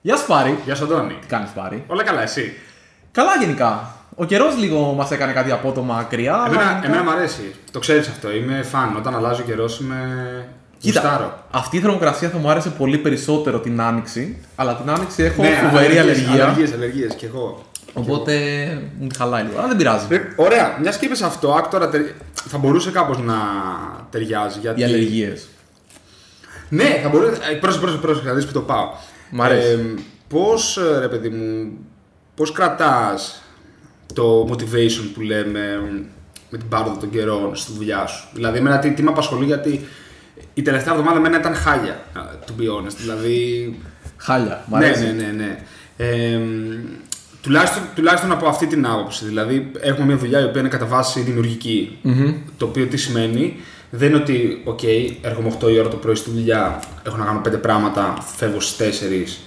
Γεια σου Πάρη. Γεια σου, Αντώνη. Τι κάνεις Πάρη; Όλα καλά, εσύ; Καλά γενικά. Ο καιρός λίγο μας έκανε κάτι απότομα ακριά. αλλά Εμένα, γενικά- εμένα μου αρέσει. Το ξέρεις αυτό. Είμαι φαν. Όταν αλλάζει ο καιρός είμαι. Κοίτα, γουστάρω. αυτή η θερμοκρασία θα μου άρεσε πολύ περισσότερο την άνοιξη. Αλλά την άνοιξη έχω Ναι, φοβερή αλλεργία. Αλλεργίες, αλλεργίες κι εγώ. Οπότε μου τη χαλάει λίγο. Αλλά δεν πειράζει. Ε, Ωραία, μιας και είπες αυτό, άκου τώρα τε- θα μπορούσε κάπως να ταιριάζει. Γιατί... Οι αλλεργίες. Ναι, θα μπορούσε. ε, Πρόσεχε, πρόσεχε, πρόσεχε, θα δεις που το πάω. Μ' αρέσει. Πώς, ρε παιδί μου, πώς κρατάς το motivation που λέμε με την πάροδο των καιρών στη δουλειά σου; Δηλαδή, εμένα τι, τι με απασχολεί, γιατί η τελευταία εβδομάδα εμένα ήταν χάλια, to be honest. Δηλαδή, Χάλια. Μ' ναι, αρέσει. ναι, ναι, ναι. Ε, τουλάχιστον, τουλάχιστον από αυτή την άποψη. Δηλαδή, έχουμε μια δουλειά η οποία είναι κατά βάση δημιουργική. Το οποίο τι σημαίνει, δεν είναι ότι, OK, έρχομαι 8 η ώρα το πρωί στη δουλειά, έχω να κάνω 5 πράγματα, φεύγω στις 4,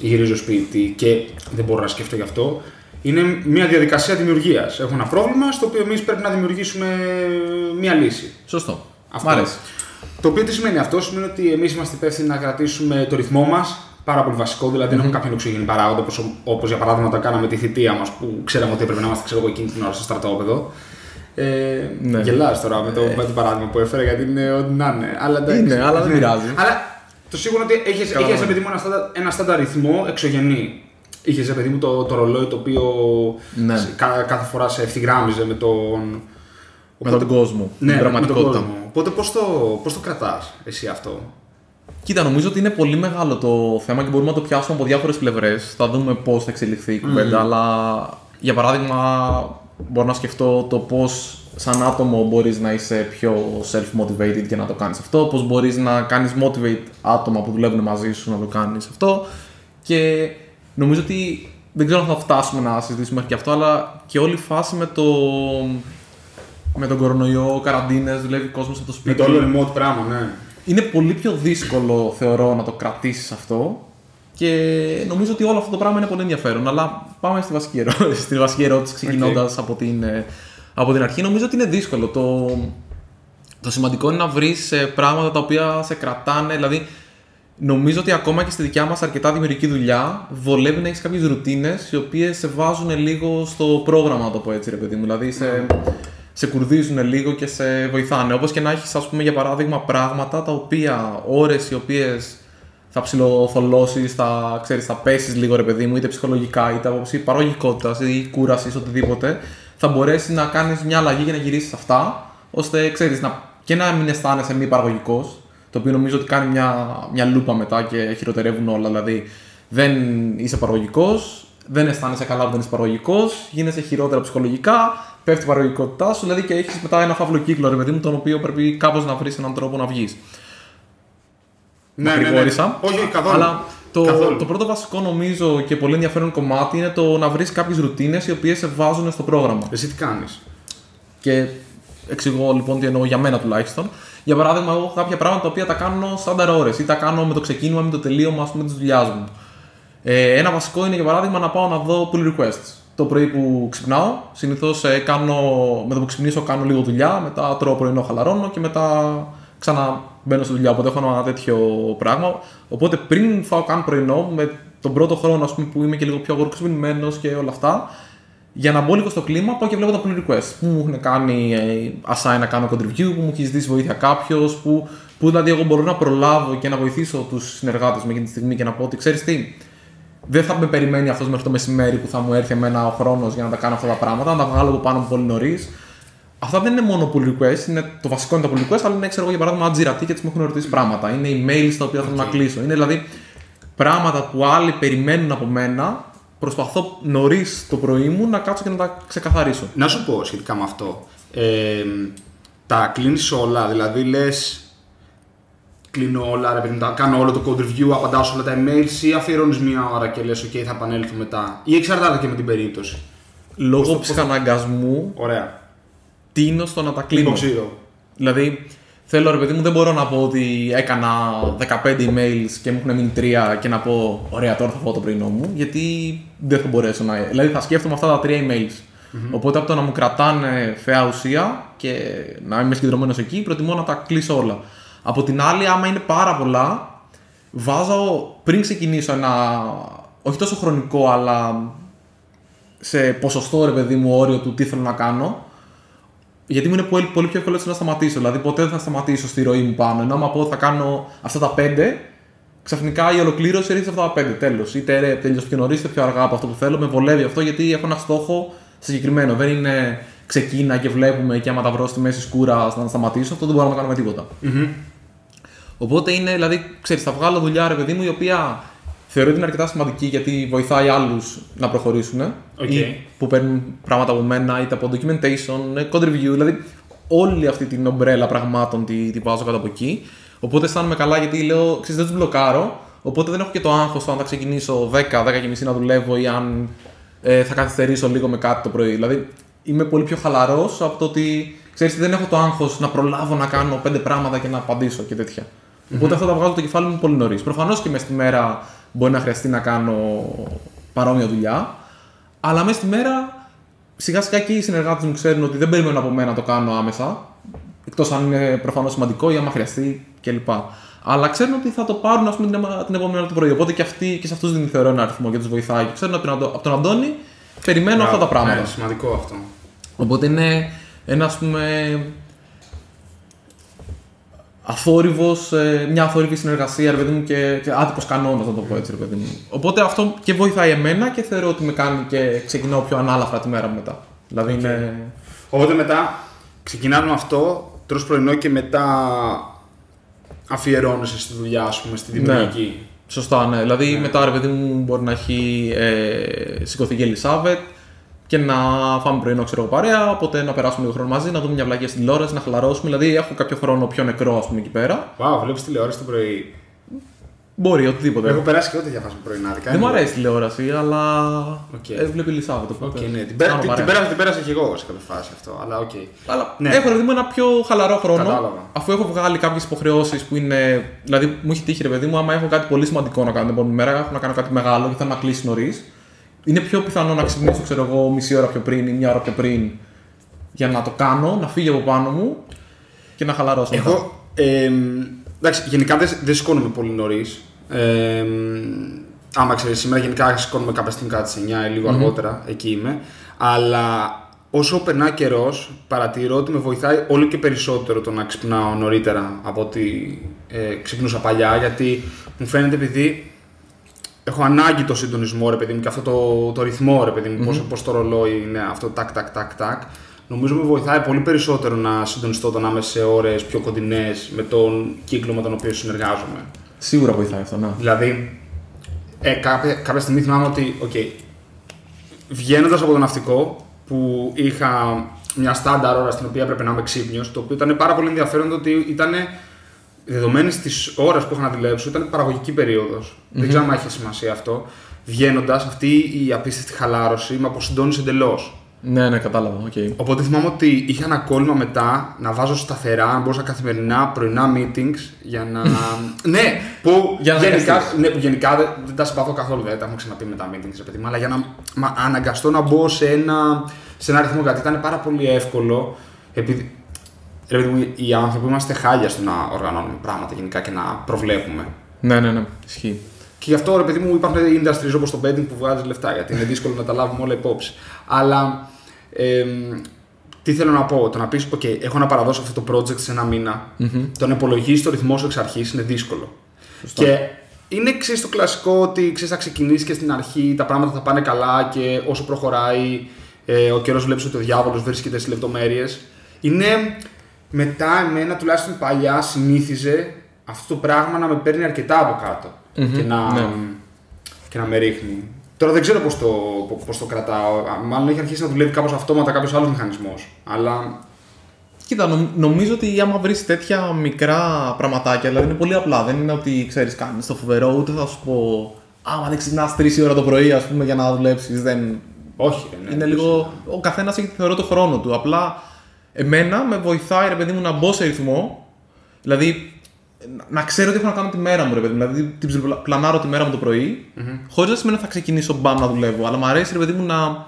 γυρίζω σπίτι και δεν μπορώ να σκεφτώ γι' αυτό. Είναι μια διαδικασία δημιουργίας. Έχω ένα πρόβλημα στο οποίο εμείς πρέπει να δημιουργήσουμε μια λύση. Σωστό. Αυτό. Μ' αρέσει. Το οποίο τι σημαίνει αυτό, σημαίνει ότι εμείς είμαστε υπεύθυνοι να κρατήσουμε το ρυθμό μας. Πάρα πολύ βασικό, δηλαδή δεν έχουμε κάποιον εξωγενή παράγοντα, όπως για παράδειγμα όταν κάναμε τη θητεία μας που ξέραμε ότι έπρεπε να είμαστε ξέρω, εγώ, εκείνη την ώρα στο στρατόπεδο. Ε, Ναι. Γελάς τώρα με το, με το παράδειγμα που έφερα γιατί είναι ό,τι να είναι. Αλλά, εντάξει, Είναι, αλλά δεν ναι. πειράζει. Αλλά το σίγουρο είναι ότι έχει Καταλαβαίνω. ένα παιδί μου ένα στάντα, ένα στάντα ρυθμό εξωγενή. Είχες ρε παιδί μου το, το ρολόι το οποίο Ναι. σε- κα- κάθε φορά σε ευθυγράμμιζε με τον. Με τον κόσμο. Ναι, την με τον πραγματικότητα. κόσμο. Οπότε πώς το, πώς το κρατάς εσύ αυτό; Κοίτα, νομίζω ότι είναι πολύ μεγάλο το θέμα και μπορούμε να το πιάσουμε από διάφορες πλευρές. Θα δούμε πώς θα εξελιχθεί η κουβέντα. Αλλά για παράδειγμα, μπορώ να σκεφτώ το πώς σαν άτομο μπορείς να είσαι πιο self-motivated και να το κάνεις αυτό. Πώς μπορείς να κάνεις motivate άτομα που δουλεύουν μαζί σου να το κάνεις αυτό. Και νομίζω ότι δεν ξέρω αν θα φτάσουμε να συζητήσουμε μέχρι και αυτό, αλλά και όλη η φάση με το. Με τον κορονοϊό, καραντίνες, δουλεύει κόσμος από το Με σπίτι. το όλο remote πράγμα, ναι. Είναι πολύ πιο δύσκολο, θεωρώ, να το κρατήσεις αυτό. Και νομίζω ότι όλο αυτό το πράγμα είναι πολύ ενδιαφέρον. Αλλά πάμε στη βασική, ερώ- στη βασική ερώτηση, ξεκινώντας από, την, ε, από την αρχή. Νομίζω ότι είναι δύσκολο. Το, το σημαντικό είναι να βρεις πράγματα τα οποία σε κρατάνε. Δηλαδή, νομίζω ότι ακόμα και στη δικιά μας αρκετά δημιουργική δουλειά βολεύει να έχεις κάποιες ρουτίνες οι οποίες σε βάζουν λίγο στο πρόγραμμα, να το πω έτσι, ρε παιδί μου. Δηλαδή, σε, σε κουρδίζουν λίγο και σε βοηθάνε. Όπως και να έχεις, ας πούμε, για παράδειγμα, πράγματα τα οποία ώρες οι οποίες θα ψιλοθολώσεις, θα, ξέρεις, θα πέσεις λίγο ρε παιδί μου, είτε ψυχολογικά, είτε από παραγωγικότητας ή κούρασης, οτιδήποτε, θα μπορέσεις να κάνεις μια αλλαγή για να γυρίσεις αυτά, ώστε ξέρεις, να, και να μην αισθάνεσαι μη παραγωγικός, το οποίο νομίζω ότι κάνει μια, μια λούπα μετά και χειροτερεύουν όλα. Δηλαδή, δεν είσαι παραγωγικός, δεν αισθάνεσαι καλά που δεν είσαι παραγωγικός, γίνεσαι χειρότερα ψυχολογικά, πέφτει η παραγωγικότητά σου, δηλαδή και έχεις μετά ένα φαύλο κύκλο, ρε παιδί μου, τον οποίο πρέπει κάπως να βρεις έναν τρόπο να βγεις. Ναι, Γρηγόρησα. Όχι, όχι, καθόλου. Αλλά το, Καθόλου. το πρώτο βασικό νομίζω και πολύ ενδιαφέρον κομμάτι είναι το να βρεις κάποιες ρουτίνες οι οποίες σε βάζουν στο πρόγραμμα. Εσύ τι κάνεις; Και εξηγώ λοιπόν τι εννοώ για μένα τουλάχιστον. Για παράδειγμα, εγώ έχω κάποια πράγματα τα οποία τα κάνω στάνταρ ώρες ή τα κάνω με το ξεκίνημα, με το τελείωμα ας πούμε, της δουλειάς μου. Ε, ένα βασικό είναι για παράδειγμα να πάω να δω pull requests. Το πρωί που ξυπνάω, συνήθως κάνω, με το που ξυπνήσω κάνω λίγο δουλειά, μετά τρώω πρωινό, χαλαρώνω και μετά ξανά μπαίνω στη δουλειά. Οπότε έχω ένα τέτοιο πράγμα. Οπότε πριν φάω καν πρωινό, με τον πρώτο χρόνο ας πούμε, που είμαι και λίγο πιο αγορκοσμηνμένο και όλα αυτά, για να μπω λίγο στο κλίμα, πάω και βλέπω τα pull requests που μου έχουν κάνει ε, assign να κάνω contribute, που μου έχει ζητήσει βοήθεια κάποιος, που, που δηλαδή εγώ μπορώ να προλάβω και να βοηθήσω τους συνεργάτες μου εκείνη τη στιγμή και να πω ότι ξέρεις τι, δεν θα με περιμένει αυτός μέχρι το μεσημέρι που θα μου έρθει εμένα ο χρόνος για να τα κάνω αυτά τα πράγματα, να τα βγάλω από πάνω μου πολύ νωρίς. Αυτά δεν είναι μόνο pull request, είναι, το βασικό είναι τα pull request, αλλά είναι ξέρω εγώ για παράδειγμα Jira tickets μου έχουν ρωτήσει πράγματα. Είναι emails τα οποία θέλω να κλείσω. Είναι δηλαδή πράγματα που άλλοι περιμένουν από μένα. Προσπαθώ νωρίς το πρωί μου να κάτσω και να τα ξεκαθαρίσω. Να σου πω σχετικά με αυτό. Ε, τα κλείνεις όλα, δηλαδή λες. Κλείνω όλα, ρε παιδί μου, τα κάνω όλο το code review, απαντάω σε όλα τα emails ή αφιερώνεις μία ώρα και λες: OK, θα επανέλθω μετά. Ή εξαρτάται και με την περίπτωση. Λόγω ψυχαναγκασμού Ωραία. Τίνω στο να τα κλείνω. Υποξίδω. Δηλαδή, θέλω ρε παιδί μου, δεν μπορώ να πω ότι έκανα 15 emails και μου έχουν μείνει 3 και να πω Ωραία, τώρα θα φάω το πρωινό μου, γιατί δεν θα μπορέσω να. Δηλαδή, θα σκέφτομαι αυτά τα 3 emails. Οπότε από το να μου κρατάνε φαιά ουσία και να είμαι συγκεντρωμένος εκεί, προτιμώ να τα κλείσω όλα. Από την άλλη, άμα είναι πάρα πολλά, βάζω πριν ξεκινήσω ένα. Όχι τόσο χρονικό, αλλά σε ποσοστό ρε παιδί μου όριο του τι θέλω να κάνω. Γιατί μου είναι πολύ, πολύ πιο εύκολο έτσι να σταματήσω. Δηλαδή, ποτέ δεν θα σταματήσω στη ροή μου πάνω. Ενώ άμα πω θα κάνω αυτά τα πέντε, ξαφνικά η ολοκλήρωση έρχεται σε αυτά τα πέντε. Τέλος. Είτε τελειώσει πιο νωρίς, είτε πιο αργά από αυτό που θέλω. Με βολεύει αυτό γιατί έχω ένα στόχο συγκεκριμένο. Δεν είναι ξεκίνα και βλέπουμε και άμα τα βρω στη μέση σκούρα να σταματήσω. Αυτό δεν μπορώ να κάνω με τίποτα. Μμμ. Οπότε είναι, δηλαδή, ξέρεις, θα βγάλω δουλειά ρε παιδί μου η οποία θεωρώ ότι είναι αρκετά σημαντική γιατί βοηθάει άλλους να προχωρήσουν. Οκ. Ή που παίρνουν πράγματα από μένα, είτε από documentation, ε, code review, δηλαδή όλη αυτή την ομπρέλα πραγμάτων τη, τη βάζω κάτω από εκεί. Οπότε αισθάνομαι καλά γιατί λέω, ξέρεις, δεν τους μπλοκάρω. Οπότε δεν έχω και το άγχος αν θα ξεκινήσω 10, 10 και μισή να δουλεύω ή αν ε, θα καθυστερήσω λίγο με κάτι το πρωί. Δηλαδή είμαι πολύ πιο χαλαρός από το ότι ξέρεις, δεν έχω το άγχος να προλάβω να κάνω πέντε πράγματα και να απαντήσω και τέτοια. Οπότε αυτά τα βγάζω το κεφάλι μου πολύ νωρίς. Προφανώς και μέσα στη μέρα μπορεί να χρειαστεί να κάνω παρόμοια δουλειά. Αλλά μέσα στη μέρα σιγά σιγά και οι συνεργάτες μου ξέρουν ότι δεν περιμένουν από μένα να το κάνω άμεσα. Εκτός αν είναι προφανώς σημαντικό ή άμα χρειαστεί κλπ. Αλλά ξέρουν ότι θα το πάρουν ας πούμε, την, εμα- την επόμενη μέρα το πρωί. Οπότε και, αυτοί, και σε αυτούς δίνει θεωρώ ένα αριθμό και τους βοηθάει. Και ξέρουν από τον, Αντώ- από τον Αντώνη περιμένω αυτά τα πράγματα. Ναι, σημαντικό αυτό. Οπότε είναι ένα ας πούμε αθόρυβος, ε, μια αθόρυβη συνεργασία ρε παιδί μου και, και άτυπος κανόνας να το πω έτσι ρε παιδί μου. Οπότε αυτό και βοηθάει εμένα και θεωρώ ότι με κάνει και ξεκινάω πιο ανάλαφρα τη μέρα μου μετά. Δηλαδή είναι... Οπότε μετά ξεκινάμε με αυτό, τρως πρωινό και μετά αφιερώνεσαι στη δουλειά, ας πούμε, στη δημιουργική. Σωστά, ναι. Δηλαδή μετά ρε παιδί μου μπορεί να έχει ε, σηκωθεί και η Ελισάβετ και να φάμε πρωινό ξέρω εγώ παρέα, οπότε να περάσουμε λίγο χρόνο μαζί, να δούμε μια βλακεία στην τηλεόραση, να χαλαρώσουμε. Δηλαδή έχω κάποιο χρόνο πιο νεκρό ας πούμε εκεί πέρα. Wow, βλέπεις τηλεόραση το πρωί; Μπορεί, οτιδήποτε. Έχω περάσει και ό,τι διαβάζω πρωινάδικα. Δεν μου αρέσει η τηλεόραση, αλλά Οκ. ε, βλέπει η Ελισάβετ. οπότε Οκ, ναι. Την, πέρα, κάνω την, την, παρέα. πέρασα, την πέρασα και εγώ σε κάποια φάση αυτό, αλλά οκ. Αλλά Ναι. έχω ρε παιδί μου ένα πιο χαλαρό χρόνο. Κατάλαβα. Αφού έχω βγάλει κάποιες υποχρεώσεις που είναι. Δηλαδή, μου έχει τύχει ρε παιδί μου, άμα έχω κάτι πολύ σημαντικό να κάνω την επόμενη μέρα, έχω να κάνω κάτι μεγάλο και θέλω να κλείσει νωρίς. Είναι πιο πιθανό να ξυπνήσω, ξέρω εγώ, μισή ώρα πιο πριν ή μια ώρα πιο πριν για να το κάνω, να φύγει από πάνω μου και να χαλαρώσω. μετά. Εγώ, ε, εντάξει, γενικά δεν, δεν σηκώνομαι πολύ νωρίς. Ε, άμα ξέρεις, σήμερα γενικά σηκώνομαι κάποια στιγμή κατά τι 9 ή λίγο αργότερα, εκεί είμαι. Αλλά όσο περνά καιρός, παρατηρώ ότι με βοηθάει όλο και περισσότερο το να ξυπνάω νωρίτερα από ότι ε, ξυπνούσα παλιά. Γιατί μου φαίνεται επειδή έχω ανάγκη το συντονισμό, ρε παιδί μου, και αυτό το, το ρυθμό, ρε παιδί μου, πώς, πώς το ρολόι είναι αυτό, τακ, τακ, τακ, τακ. Νομίζω με βοηθάει πολύ περισσότερο να συντονιστώ όταν είμαι σε ώρες πιο κοντινές με τον κύκλο με τον οποίο συνεργάζομαι. Σίγουρα βοηθάει αυτό, ναι. Δηλαδή, ε, κάποια, κάποια στιγμή θυμάμαι ότι, οκ, βγαίνοντας από το ναυτικό που είχα μια στάνταρ ώρα στην οποία έπρεπε να είμαι ξύπνιος, το οποίο ήταν πάρα πολύ ενδιαφέρον το ότι ήταν δεδομένη της ώρας που είχα να δουλέψω, ήταν παραγωγική περίοδος. Δεν ξέρω αν έχει σημασία αυτό. Βγαίνοντας, αυτή η απίστευτη χαλάρωση με αποσυντόνισε εντελώς. Ναι, ναι, κατάλαβα. οκ. Οπότε θυμάμαι ότι είχα ένα κόλλημα μετά να βάζω σταθερά, αν μπορούσα καθημερινά πρωινά meetings για να. ναι, που Για να γενικά, αναγκαστείς. ναι, που γενικά δεν, δεν τα συμπαθώ καθόλου, δεν τα έχουμε ξαναπεί με τα meetings, ρε παιδί μου, αλλά για να μα, αναγκαστώ να μπω σε ένα, σε ένα ρυθμό γιατί ήταν πάρα πολύ εύκολο. Επειδή, ρε παιδί μου, οι άνθρωποι είμαστε χάλια στο να οργανώνουμε πράγματα γενικά και να προβλέπουμε. Ναι, ναι, ναι. Ισχύει. Και γι' αυτό ρε παιδί μου υπάρχουν industries όπως το betting που βγάζεις λεφτά, γιατί είναι δύσκολο να τα λάβουμε όλα υπόψη. Αλλά εμ, τι θέλω να πω, το να πεις: OK, έχω να παραδώσω αυτό το project σε ένα μήνα. Το να υπολογίσει το ρυθμό σου εξ αρχής είναι δύσκολο. Και είναι ξέρεις το κλασικό ότι ξέρεις θα ξεκινήσεις και στην αρχή τα πράγματα θα πάνε καλά και όσο προχωράει ε, ο καιρός βλέπεις ότι ο διάβολος βρίσκεται στις λεπτομέρειες. Είναι μετά εμένα τουλάχιστον παλιά συνήθιζε αυτό το πράγμα να με παίρνει αρκετά από κάτω και, να, ναι. και να με ρίχνει. Τώρα δεν ξέρω πώς το, πώς το κρατάω. Μάλλον έχει αρχίσει να δουλεύει κάπως αυτόματα κάποιος άλλος μηχανισμός. Αλλά Κοίτα, νομ- νομίζω ότι άμα βρεις τέτοια μικρά πραγματάκια, δηλαδή είναι πολύ απλά. Δεν είναι ότι ξέρεις, κάνεις το φοβερό, ούτε θα σου πω. Άμα δεν ξυπνάς 3 η ώρα το πρωί, ας πούμε, για να δουλέψεις. Δεν... όχι. ρε, ναι, είναι δεν λίγο. Ο καθένας έχει θεωρώ το χρόνο του. Απλά εμένα με βοηθάει, ρε παιδί μου, να μπω σε ρυθμό. Δηλαδή, να- να ξέρω τι έχω να κάνω τη μέρα μου, ρε παιδί μου. Δηλαδή, την ψιλοπλα- πλανάρω τη μέρα μου το πρωί, χωρίς να σημαίνει ότι θα ξεκινήσω μπαμ να δουλεύω. Αλλά μου αρέσει, ρε παιδί μου, να,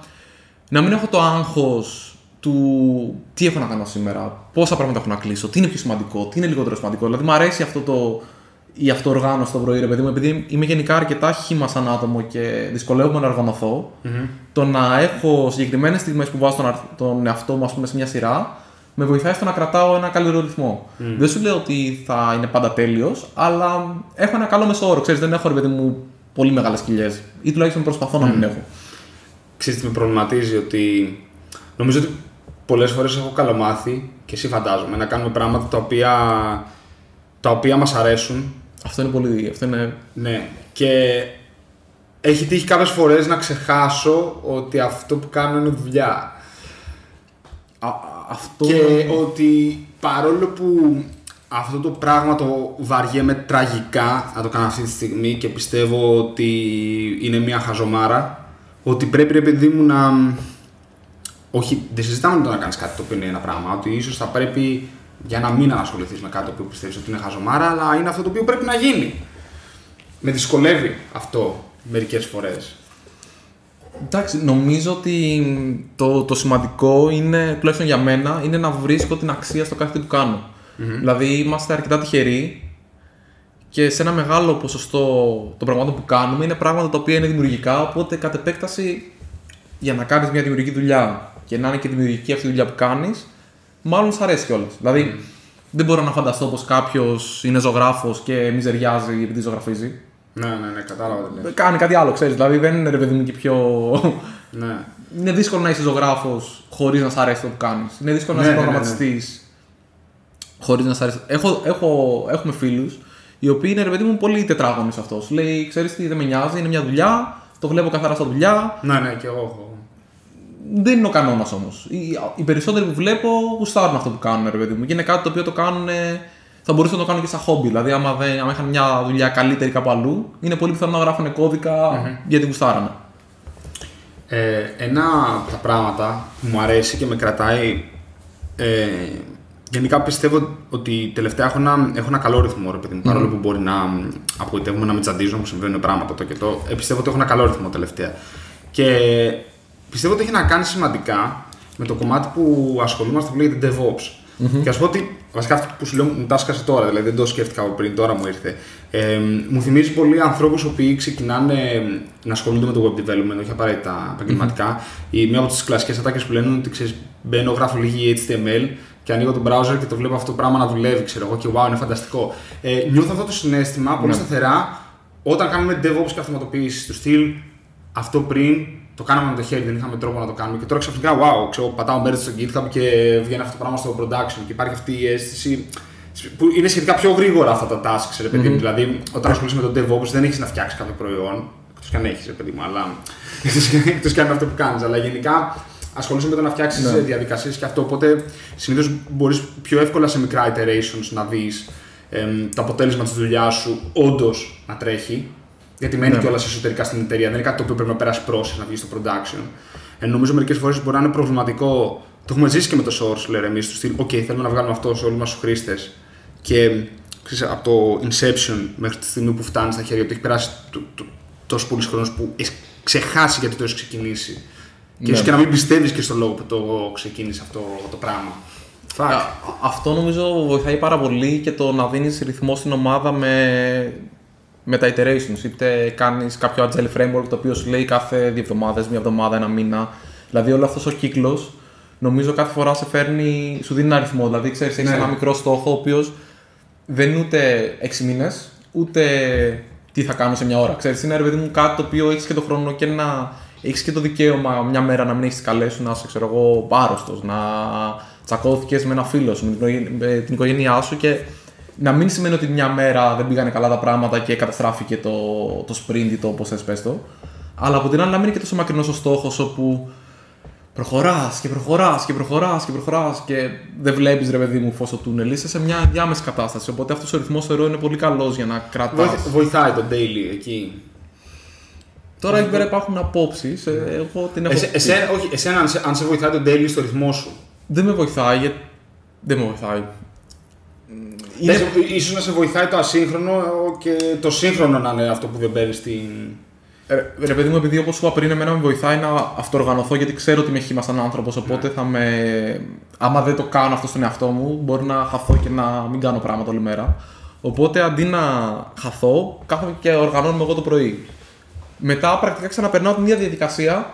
να μην έχω το άγχος του τι έχω να κάνω σήμερα, πόσα πράγματα έχω να κλείσω, τι είναι πιο σημαντικό, τι είναι λιγότερο σημαντικό. Δηλαδή, μου αρέσει αυτό το. Η αυτοοργάνωση το πρωί, ρε παιδί μου, επειδή είμαι γενικά αρκετά χήμα σαν άτομο και δυσκολεύομαι να οργανωθώ, το να έχω συγκεκριμένες στιγμές που βάζω τον, αρ- τον εαυτό μου ας πούμε, σε μια σειρά, με βοηθάει στο να κρατάω ένα καλύτερο ρυθμό. Δεν σου λέω ότι θα είναι πάντα τέλειος, αλλά έχω ένα καλό μεσόωρο. Ξέρεις, δεν έχω ρε παιδί μου πολύ μεγάλες κοιλιές. Ή τουλάχιστον προσπαθώ να μην έχω. Ξέρεις τι με προβληματίζει ότι νομίζω ότι πολλές φορές έχω καλομάθει και εσύ φαντάζομαι να κάνουμε πράγματα τα οποία, τα οποία μας αρέσουν Αυτό είναι πολύ. Αυτό είναι... ναι και έχει τύχει κάποιες φορές να ξεχάσω ότι αυτό που κάνω είναι δουλειά Α, αυτό. και ότι παρόλο που αυτό το πράγμα το βαριέμαι τραγικά να το κάνω αυτή τη στιγμή και πιστεύω ότι είναι μια χαζομάρα ότι πρέπει ρε παιδί μου να όχι, δεν συζητάμε το να κάνεις κάτι το οποίο είναι ένα πράγμα. Ότι ίσως θα πρέπει για να μην ασχοληθεί με κάτι το οποίο πιστεύεις ότι είναι χαζομάρα, αλλά είναι αυτό το οποίο πρέπει να γίνει. Με δυσκολεύει αυτό μερικές φορές. Εντάξει, νομίζω ότι το, το σημαντικό είναι, τουλάχιστον για μένα, είναι να βρίσκω την αξία στο κάθε τι που κανω Δηλαδή, είμαστε αρκετά τυχεροί και σε ένα μεγάλο ποσοστό των πραγμάτων που κάνουμε είναι πράγματα τα οποία είναι δημιουργικά. Οπότε, κατ' επέκταση, για να κάνεις μια δημιουργική δουλειά και να είναι και δημιουργική αυτή η δουλειά που κάνεις, μάλλον σ' αρέσει κιόλας. Δηλαδή, δεν μπορώ να φανταστώ πως κάποιος είναι ζωγράφος και μιζεριάζει επειδή ζωγραφίζει. Ναι, ναι, ναι, κατάλαβα τι λες. Κάνει κάτι άλλο, ξέρεις. Δηλαδή, δεν είναι ρε παιδί μου και πιο Ναι. είναι δύσκολο να είσαι ζωγράφος χωρίς να σ' αρέσει το που κάνεις. Είναι δύσκολο Ναι, να είσαι ναι, ναι, ναι. προγραμματιστής χωρίς να σ' αρέσει. Έχω, έχω, έχουμε φίλους οι οποίοι είναι ρε παιδί μου πολύ τετράγωνοι σε αυτός. Σου λέει, ξέρεις τι, δεν με νοιάζει, είναι μια δουλειά, το βλέπω καθαρά στα δουλειά. Ναι, ναι, και εγώ έχω. Δεν είναι ο κανόνας όμως. Οι, οι περισσότεροι που βλέπω γουστάρουν αυτό που κάνουν, ρε παιδί μου. Και είναι κάτι το οποίο το κάνουν. ε, Θα μπορούσαν να το κάνουν και σαν χόμπι. Δηλαδή, άμα, δεν, άμα είχαν μια δουλειά καλύτερη κάπου αλλού, είναι πολύ πιθανό να γράφουν κώδικα γιατί γουστάρανε. Ε, ένα από τα πράγματα που μου αρέσει και με κρατάει. Ε, γενικά πιστεύω ότι τελευταία έχω ένα, έχω ένα καλό ρυθμό, ρε παιδί μου. Παρόλο που μπορεί να μ, απογοητεύομαι, να με τσαντίζω, μου συμβαίνουν πράγματα το και το. Ε, πιστεύω ότι έχω ένα καλό ρυθμό τελευταία. Και πιστεύω ότι έχει να κάνει σημαντικά με το κομμάτι που ασχολούμαστε που λέγεται DevOps. Και ας πω ότι βασικά αυτό που σου λέω μου τα σκάσε τώρα, δηλαδή δεν το σκέφτηκα από πριν, τώρα μου ήρθε. Ε, μου θυμίζει πολύ ανθρώπους οι οποίοι ξεκινάνε να ασχολούνται με το web development, όχι απαραίτητα επαγγελματικά. Η, μία από τις κλασικές ατάκες που λένε είναι ότι ξέρεις, μπαίνω, γράφω λίγη HTML και ανοίγω τον browser και το βλέπω αυτό το πράγμα να δουλεύει, ξέρω εγώ, και wow, είναι φανταστικό. Ε, νιώθω αυτό το συνέστημα πολύ σταθερά όταν κάνουμε DevOps και αυτοματοποίηση του στυλ αυτό πριν το κάναμε με το χέρι, δεν είχαμε τρόπο να το κάνουμε. Και τώρα ξαφνικά, wow, ξέρω, πατάω merge στο GitHub και βγαίνει αυτό το πράγμα στο production. Και υπάρχει αυτή η αίσθηση που είναι σχετικά πιο γρήγορα αυτά τα tasks, ρε παιδί μου. Δηλαδή, όταν ασχολείσαι με το DevOps, δεν έχεις να φτιάξεις κάποιο προϊόν. Εκτός και αν έχεις, ρε παιδί μου, αλλά. Εκτός και αν είναι αυτό που κάνεις. Αλλά γενικά ασχολείσαι με το να φτιάξεις Ναι. διαδικασίες και αυτό. Οπότε συνήθως μπορείς πιο εύκολα σε μικρά iterations να δεις το αποτέλεσμα της δουλειάς σου όντως να τρέχει. Γιατί μένει Ναι. κιόλας εσωτερικά στην εταιρεία. Δεν είναι κάτι το οποίο πρέπει να περάσει process να βγει στο production. Ε, νομίζω μερικές φορές μπορεί να είναι προβληματικό. Το έχουμε ζήσει και με το source, λέμε εμείς, του στυλ. OK, θέλουμε να βγάλουμε αυτό σε όλους μας τους χρήστες. Και ξέρεις, από το inception μέχρι τη στιγμή που φτάνει στα χέρια του, έχει περάσει το, το, τόσος πολύ χρόνος που έχεις ξεχάσει γιατί το έχεις ξεκινήσει. Και Ναι. ίσως και να μην πιστεύεις και στο λόγο που το ξεκίνησε αυτό το πράγμα. Fuck. Α, Αυτό νομίζω βοηθάει πάρα πολύ και το να δίνεις ρυθμό στην ομάδα με, με τα iterations. Είτε κάνεις κάποιο agile framework το οποίο σου λέει κάθε δύο εβδομάδες, μία εβδομάδα, ένα μήνα. Δηλαδή όλο αυτός ο κύκλος νομίζω κάθε φορά σε φέρνει, σου δίνει ένα ρυθμό. Δηλαδή ξέρεις, έχεις Ναι. ένα μικρό στόχο ο οποίος δεν είναι ούτε 6 μήνες, ούτε τι θα κάνω σε μια ώρα. Ξέρεις, είναι ρε παιδί μου κάτι το οποίο έχεις και το χρόνο και να έχεις και το δικαίωμα μια μέρα να μην έχεις τις καλές σου, να είσαι ξέρω εγώ άρρωστος, να τσακώθηκες με ένα φίλο σου, με την, οικογέ- με την οικογένειά σου και να μην σημαίνει ότι μια μέρα δεν πήγανε καλά τα πράγματα και καταστράφηκε το, το sprint ή το όπως θες πες το. Αλλά από την άλλη να μην είναι και τόσο μακρινός ο στόχος όπου προχωράς και προχωράς και προχωράς και προχωράς και δεν βλέπεις ρε παιδί μου φως στο τούνελ. Είσαι σε μια διάμεση κατάσταση. Οπότε αυτός ο ρυθμός θεωρώ είναι πολύ καλός για να κρατάς. Βοηθ- βοηθάει το daily εκεί. Τώρα εκεί πέρα υπάρχουν απόψεις. Εγώ την έχω. Εσέ, εσέ, όχι, εσένα αν σε, αν σε βοηθάει το daily στο ρυθμό σου. Δεν με βοηθάει. γιατί- Δεν με βοηθάει. Είναι... Είναι... Ίσως να σε βοηθάει το ασύγχρονο και το σύγχρονο να είναι αυτό που δεν παίρνεις στην. Ρε, ρε παιδί μου, επειδή όπως σου είπα πριν, εμένα με βοηθάει να αυτοοργανωθώ γιατί ξέρω ότι είμαι χήμα σαν άνθρωπος. Οπότε θα με. Άμα δεν το κάνω αυτό στον εαυτό μου, μπορεί να χαθώ και να μην κάνω πράγματα όλη μέρα. Οπότε αντί να χαθώ, κάθομαι και οργανώνουμε εγώ το πρωί. Μετά πρακτικά ξαναπερνάω την ίδια διαδικασία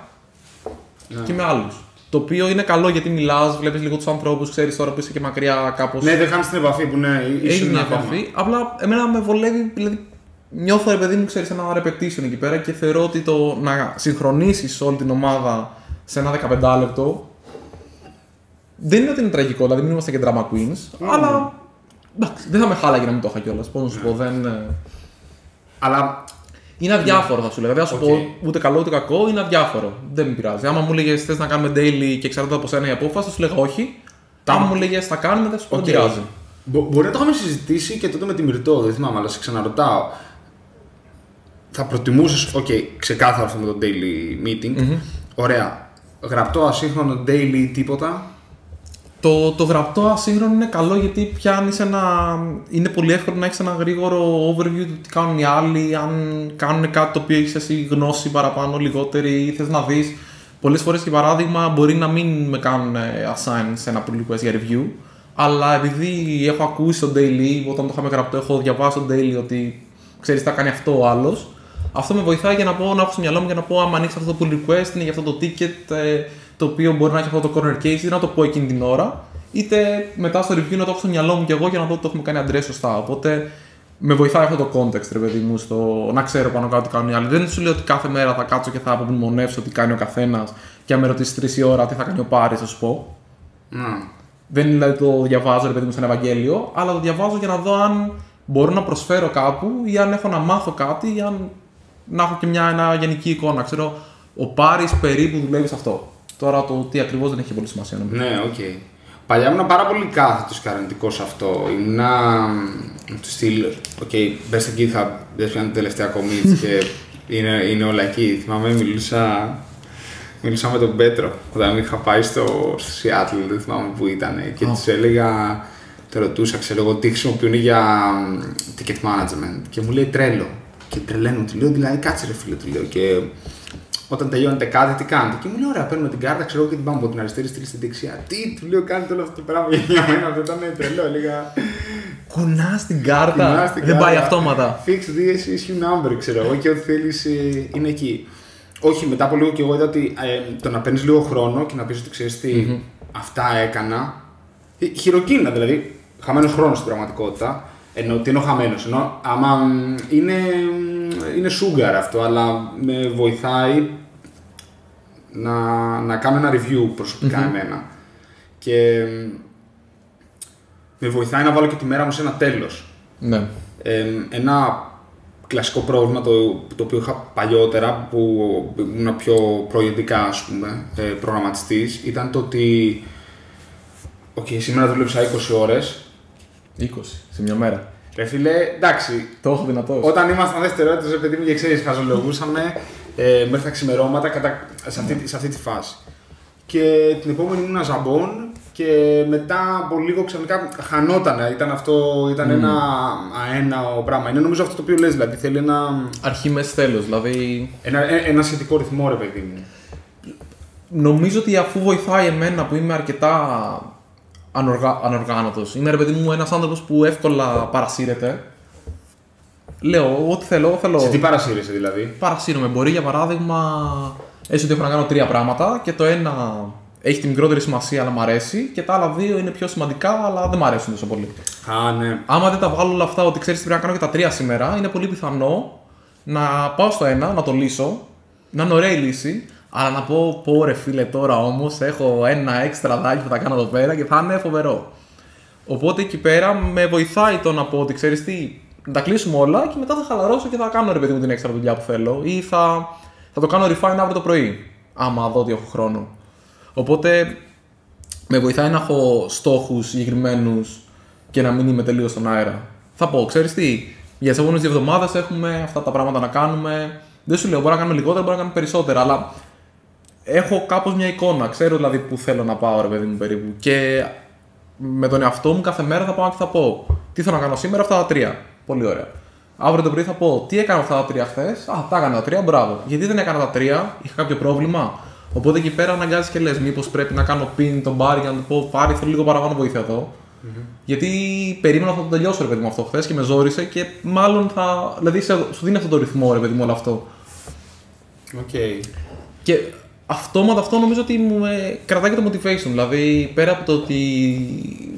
Ναι. και με άλλους. Το οποίο είναι καλό γιατί μιλάς, βλέπεις λίγο τους ανθρώπους, ξέρεις τώρα που είσαι και μακριά κάπως. Ναι, δεν χάνεις την επαφή που είναι Έχει ίσως μια είναι ακόμα. επαφή. Απλά εμένα με βολεύει, δηλαδή νιώθω ρε παιδί μου, ξέρεις, ένα repetition εκεί πέρα και θεωρώ ότι το να συγχρονίσεις όλη την ομάδα σε ένα 15 λεπτό δεν είναι ότι είναι τραγικό, δηλαδή μην είμαστε και drama queens, αλλά εντάξει, δεν θα με χάλαγε να μην το είχα κιόλας. Πώς να σου πω, δεν. ε, Αλλά Είναι αδιάφορο θα σου 'λεγα. Δεν θα σου Οκ. πω ούτε καλό ούτε κακό, είναι αδιάφορο. Δεν με πειράζει. Άμα μου έλεγε θες να κάνουμε daily και εξαρτάται από σένα η απόφαση, θα σου 'λεγα όχι. Άμα μου έλεγε θα κάνουμε, δεν σου πω δεν Οκ. πειράζει. Μπο- μπορεί να το είχαμε συζητήσει και τότε με τη Μυρτό, δεν θυμάμαι, αλλά σε ξαναρωτάω. Θα προτιμούσες, οκ, ξεκάθαρο αυτό με το daily meeting. Ωραία. Γραπτό ασύγχρονο daily τίποτα. Το, το γραπτό ασύγχρονο είναι καλό γιατί πιάνεις ένα. Είναι πολύ εύκολο να έχεις ένα γρήγορο overview του τι κάνουν οι άλλοι, αν κάνουν κάτι το οποίο έχεις εσύ γνώση παραπάνω, λιγότερη, ή θες να δεις. Πολλές φορές για παράδειγμα μπορεί να μην με κάνουν ε, assign σε ένα pull request για review, αλλά επειδή έχω ακούσει το daily, όταν το είχαμε γραπτό, έχω διαβάσει το daily ότι ξέρεις τι θα κάνει αυτό ο άλλος. Αυτό με βοηθάει για να πω, να έχω στο μυαλό μου για να πω: Άμα ανοίξει αυτό το pull request, είναι για αυτό το ticket ε, το οποίο μπορεί να έχει αυτό το corner case, ή να το πω εκείνη την ώρα, είτε μετά στο review να το έχω στο μυαλό μου κι εγώ για να δω ότι το έχουμε κάνει address σωστά. Οπότε με βοηθάει αυτό το context, ρε παιδί μου, στο να ξέρω πάνω κάτω τι κάνουν οι άλλοι. Δεν σου λέω ότι κάθε μέρα θα κάτσω και θα απομνημονεύσω τι κάνει ο καθένας και αν με ρωτήσεις τρεις η ώρα τι θα κάνει ο Πάρης, θα σου πω. Να. Δεν είναι δηλαδή το διαβάζω ρε παιδί μου σε ένα Ευαγγέλιο, αλλά το διαβάζω για να δω αν μπορώ να προσφέρω κάπου ή αν έχω να μάθω κάτι ή αν να έχω και μια ένα γενική εικόνα. Ξέρω, ο Πάρης περίπου δουλεύει σε αυτό. Τώρα το τι ακριβώς δεν έχει πολύ σημασία νομίζω. Ναι, οκ. Παλιά ήμουν πάρα πολύ κάθετος και αρνητικός σε αυτό. Ήμουνα μ, του στυλ. Οκ, μπες εκεί, θα δες ποια είναι η τελευταία commit και είναι, είναι όλα εκεί. Θυμάμαι, μιλούσα, μιλούσα με τον Πέτρο όταν είχα πάει στο, στο Seattle, δεν θυμάμαι που ήταν. Και Α. τους έλεγα, το ρωτούσα, ξέρω εγώ, τι χρησιμοποιούν για μ, ticket management. Και μου λέει τρέλο. Και τρελαίνω, του λέω, δηλαδή κάτσε ρε φίλε, του λέω. Και όταν τελειώνετε κάτι, τι κάνετε. Και μου λέει: Ωραία, παίρνουμε την κάρτα, ξέρω εγώ και την πάμε από την αριστερή στήλη στην δεξιά. Τι, του λέω: Κάνετε όλο αυτό το πράγμα για μένα. Αυτό ήταν τρελό. Έλεγα. Κουνάς την κάρτα. «Κουνάς την δεν πάει κάρτα, αυτόματα. Fix this issue number, ξέρω εγώ, και ό,τι θέλεις είναι εκεί. Όχι, μετά από λίγο και εγώ είδα ότι ε, το να παίρνεις λίγο χρόνο και να πεις ότι ξέρεις τι, αυτά έκανα. Ε, Χειροκίνητα δηλαδή. Χαμένος χρόνος στην πραγματικότητα. Ενώ τι εννοώ χαμένος. Ενώ άμα μ, είναι, μ, είναι sugar αυτό, αλλά με βοηθάει να, να κάνω ένα review προσωπικα εμένα. Και μ, με βοηθάει να βάλω και τη μέρα μου σε ένα τέλος. Ναι. Ε, ένα κλασικό πρόβλημα το, το οποίο είχα παλιότερα που ήμουν πιο προηγητικά ας πούμε ε, προγραμματιστής ήταν το ότι Οκ, σήμερα δούλεψα 20 ώρες 20 σε μια μέρα. Ρε φίλε, εντάξει, Το έχω δυνατός. όταν ήμασταν δεύτερο έτος, ρε παιδί μου, και ξέρεις, χαζολογούσαμε ε, μέχρι τα ξημερώματα κατά, σε, αυτή, σε αυτή τη φάση. Και την επόμενη ήμουν ζαμπόν και μετά από λίγο ξαφνικά χανότανε. Ήταν αυτό, ήταν ένα αέναο πράγμα. Είναι νομίζω αυτό το οποίο λες, δηλαδή θέλει ένα, Αρχή μέση τέλος. Δηλαδή ένα, ε, ένα σχετικό ρυθμό, ρε παιδί μου. νομίζω ότι αφού βοηθάει εμένα που είμαι αρκετά ανοργα... ανοργάνωτος, είμαι ρε παιδί μου ένας άνθρωπος που εύκολα παρασύρεται, λέω ό,τι θέλω, θέλω. Σε τι παρασύρεσαι δηλαδή; Παρασύρομαι. Μπορεί για παράδειγμα, έστω ότι έχω να κάνω τρία πράγματα και το ένα έχει τη μικρότερη σημασία αλλά μου αρέσει και τα άλλα δύο είναι πιο σημαντικά αλλά δεν μου αρέσουν τόσο πολύ. Α, ναι. Άμα δεν τα βάλω όλα αυτά ότι ξέρεις τι πρέπει να κάνω και τα τρία σήμερα, είναι πολύ πιθανό να πάω στο ένα, να το λύσω, να είναι ωραία η λύση, αλλά να πω, πω ρε φίλε τώρα όμως έχω ένα έξτρα δάκι που θα κάνω εδώ πέρα και θα είναι φοβερό. Οπότε εκεί πέρα με βοηθάει το να πω ότι ξέρεις τι, να τα κλείσουμε όλα και μετά θα χαλαρώσω και θα κάνω ρε παιδί μου την έξτρα δουλειά που θέλω ή θα, θα το κάνω refine αύριο το πρωί, άμα δω ότι έχω χρόνο. Οπότε με βοηθάει να έχω στόχους συγκεκριμένους και να μην είμαι τελείως στον αέρα. Θα πω, ξέρεις τι, για τις επόμενες δύο εβδομάδες έχουμε αυτά τα πράγματα να κάνουμε. Δεν σου λέω, μπορεί να κάνουμε λιγότερα, μπορεί να κάνουμε περισσότερα, αλλά έχω κάπως μια εικόνα. Ξέρω δηλαδή που θέλω να πάω, ρε παιδί μου περίπου. Και με τον εαυτό μου κάθε μέρα θα πάω και θα πω τι θέλω να κάνω σήμερα, αυτά τα τρία. Πολύ ωραία. Αύριο το πρωί θα πω τι έκανα αυτά τα τρία χθες; Α, τα έκανα τα τρία, μπράβο. Γιατί δεν έκανα τα τρία, είχα κάποιο πρόβλημα; Οπότε εκεί πέρα αναγκάζει και λες: Μήπως πρέπει να κάνω pin τον Μπάρι για να του πω: Πάρει, θέλω λίγο παραπάνω βοήθεια εδώ. Γιατί περίμενα να το τελειώσω ρε παιδί μου αυτό χθες και με ζόρισε και μάλλον θα. Δηλαδή σε- σου δίνει αυτό το ρυθμό ρε παιδί μου όλο αυτό. Οκ. Και αυτόματα αυτό νομίζω ότι μου ε, κρατάει και το motivation. Δηλαδή πέρα από το ότι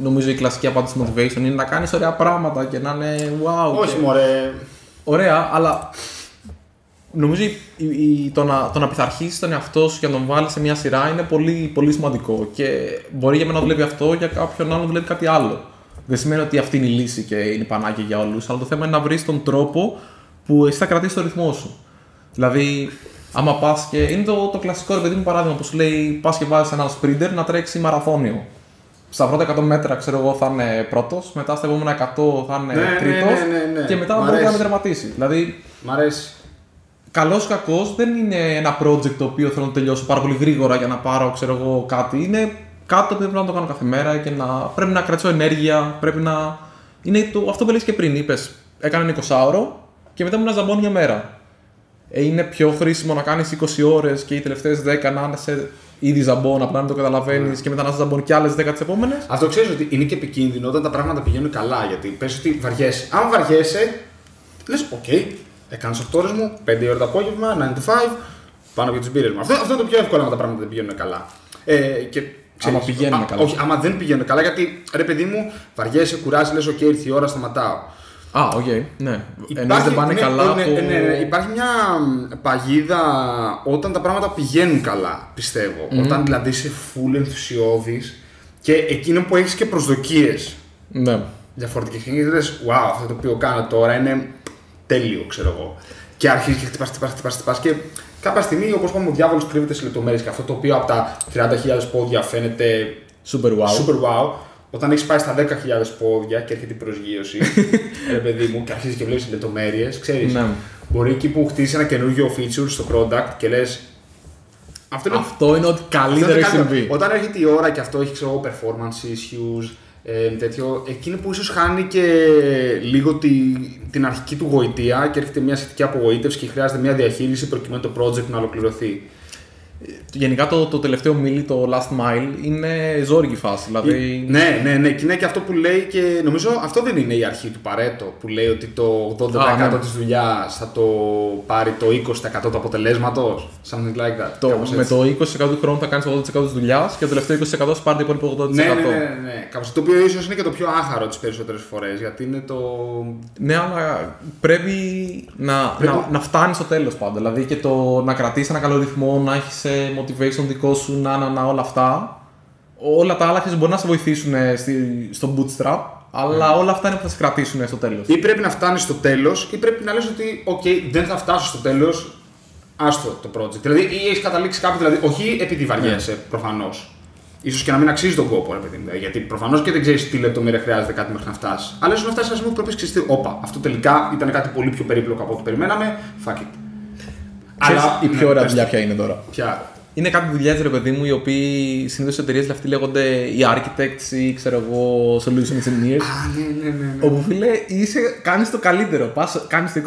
νομίζω η κλασική απάντηση motivation είναι να κάνεις ωραία πράγματα και να είναι wow. Όχι, και... μωρέ. Ωραία, αλλά νομίζω η, η, η- το, να, το να πειθαρχήσει τον εαυτό σου και να τον βάλεις σε μια σειρά είναι πολύ, πολύ σημαντικό. Και μπορεί για μένα να δουλεύει αυτό, για κάποιον άλλον δουλεύει κάτι άλλο. Δεν σημαίνει ότι αυτή είναι η λύση και είναι πανάκια για όλους, αλλά το θέμα είναι να βρεις τον τρόπο που εσύ θα κρατήσεις το ρυθμό σου. Δηλαδή, άμα πας και. είναι το, το κλασικό ρε παιδί μου παράδειγμα που σου λέει: Πας και βάζεις έναν sprinter να τρέξει μαραθώνιο. Στα πρώτα 100 μέτρα, ξέρω εγώ, θα είναι πρώτος, μετά στα επόμενα 100 θα είναι Ναι, ναι, τρίτος ναι, ναι, ναι. και μετά Μ' μπορεί να αρέσει. με τερματίσει. Δηλαδή, Μ' αρέσει. καλός ή κακός δεν είναι ένα project το οποίο θέλω να τελειώσω πάρα πολύ γρήγορα για να πάρω ξέρω εγώ, κάτι. Είναι κάτι το οποίο πρέπει να το κάνω κάθε μέρα και να πρέπει να κρατήσω ενέργεια. Πρέπει να. Είναι το, αυτό που λες και πριν. Είπες, έκανα ένα 20ωρο και μετά μου ένα ζαμπόν μια μέρα. Ε, είναι πιο χρήσιμο να κάνεις 20 ώρες και οι τελευταίες 10 να είναι σε ήδη ζαμπόν, απλά να το καταλαβαίνεις Ναι. και μετά να σε ζαμπόν και άλλες 10 τις επόμενες. Αυτό ξέρεις ότι είναι και επικίνδυνο όταν τα πράγματα πηγαίνουν καλά. Γιατί πες ότι βαριέσαι. Αν βαριέσαι, λες: Οκ, έκανα τι 8 ώρες μου, 5 ώρε το απόγευμα, 9 to 5, πάνω για τις μπύρες μου. Αυτό, αυτό είναι το πιο εύκολο άμα τα πράγματα δεν πηγαίνουν καλά. Ε, και, Άμα πηγαίνουν α, καλά. Όχι, άμα δεν πηγαίνουν καλά, γιατί ρε παιδί μου, βαριέσαι, κουράζεις, λες: Οκ, ήρθε η ώρα, σταματάω. Α, οκ, ναι. Ενώ δεν πάνε ναι, καλά. ναι, από- ναι, ναι, υπάρχει μια μ, παγίδα όταν τα πράγματα πηγαίνουν καλά, πιστεύω. Όταν δηλαδή είσαι full ενθουσιώδης και εκείνο που έχεις και προσδοκίες ναι. διαφορετικές και λες, wow, αυτό το οποίο κάνω τώρα είναι τέλειο, ξέρω εγώ. Και αρχίζεις και χτυπάς, χτυπάς, χτυπάς, χτυπάς και κάποια στιγμή, όπως είπαμε, ο διάβολος κρύβεται σε λεπτομέρειες και αυτό το οποίο από τα 30.000 πόδια φαίνεται Super wow. super wow, όταν έχεις πάει στα 10.000 πόδια και έρχεται η προσγείωση, ρε παιδί μου, και αρχίζεις και βλέπεις λεπτομέρειες, ξέρεις. Ναι. Μπορεί εκεί που χτίσει ένα καινούργιο feature στο product και λες. Αυτό είναι Αυτό είναι ότι αυτό καλύτερο είναι έχει κάτι- συμβεί. Όταν έρχεται η ώρα και αυτό έχει ξέρω, εγώ, performance issues, ε, τέτοιο, εκείνο που ίσως χάνει και λίγο τη, την αρχική του γοητεία και έρχεται μια σχετική απογοήτευση και χρειάζεται μια διαχείριση προκειμένου το project να ολοκληρωθεί. Γενικά το, το τελευταίο μίλι, το last mile, είναι ζόρικη φάση. Δηλαδή. Ναι, ναι, ναι. Και είναι και αυτό που λέει και νομίζω αυτό δεν είναι η αρχή του Παρέτο που λέει ότι το 80% Α, ναι. της δουλειάς θα το πάρει το 20% του αποτελέσματος. Something like that. Το, κάπως με έτσι. το 20% του χρόνου θα κάνεις το 80% της δουλειάς και το τελευταίο 20% θα πάρει το υπόλοιπο 80%. Ναι, ναι, ναι, ναι, ναι. Κάπως, το οποίο ίσως είναι και το πιο άχαρο τις περισσότερες φορές γιατί είναι το... Ναι, αλλά πρέπει να, Πρέπει- να, να φτάνεις στο τέλος πάντα. Δηλαδή και το να κρατήσεις ένα καλό ρυθμό, να έχεις motivation δικό σου, να, να, να όλα αυτά. Όλα τα άλλα ξέρεις, μπορεί να σε βοηθήσουν ε, στη, στο bootstrap, αλλά όλα αυτά είναι που θα σε κρατήσουν στο τέλος. Ή πρέπει να φτάνεις στο τέλος ή πρέπει να λες ότι οκ, δεν θα φτάσω στο τέλος, άστο το project. Δηλαδή ή έχεις καταλήξει κάπου, δηλαδή όχι επειδή βαριέσαι προφανώς. Ίσως και να μην αξίζει τον κόπο, ρε παιδί μου. Δηλαδή, Γιατί προφανώς και δεν ξέρεις τι λεπτομέρεια χρειάζεται κάτι μέχρι να φτάσεις. Αλλά ίσως να φτάσεις σε ένα σημείο που πρέπει να Όπα, αυτό τελικά ήταν κάτι πολύ πιο περίπλοκο από ό,τι περιμέναμε. Fuck it. Ξέρεις, η πιο ναι, ωραία πες δουλειά το. ποια είναι τώρα; Ποια; Είναι κάτι δουλειέ, ρε παιδί μου, οι οποίοι συνήθως σε εταιρείες αυτοί λέγονται οι architects ή ξέρω εγώ, solution engineers. Α, ναι, ναι, ναι. ναι. όπου φίλε είσαι, κάνεις το καλύτερο. Πας, κάνεις το 20%,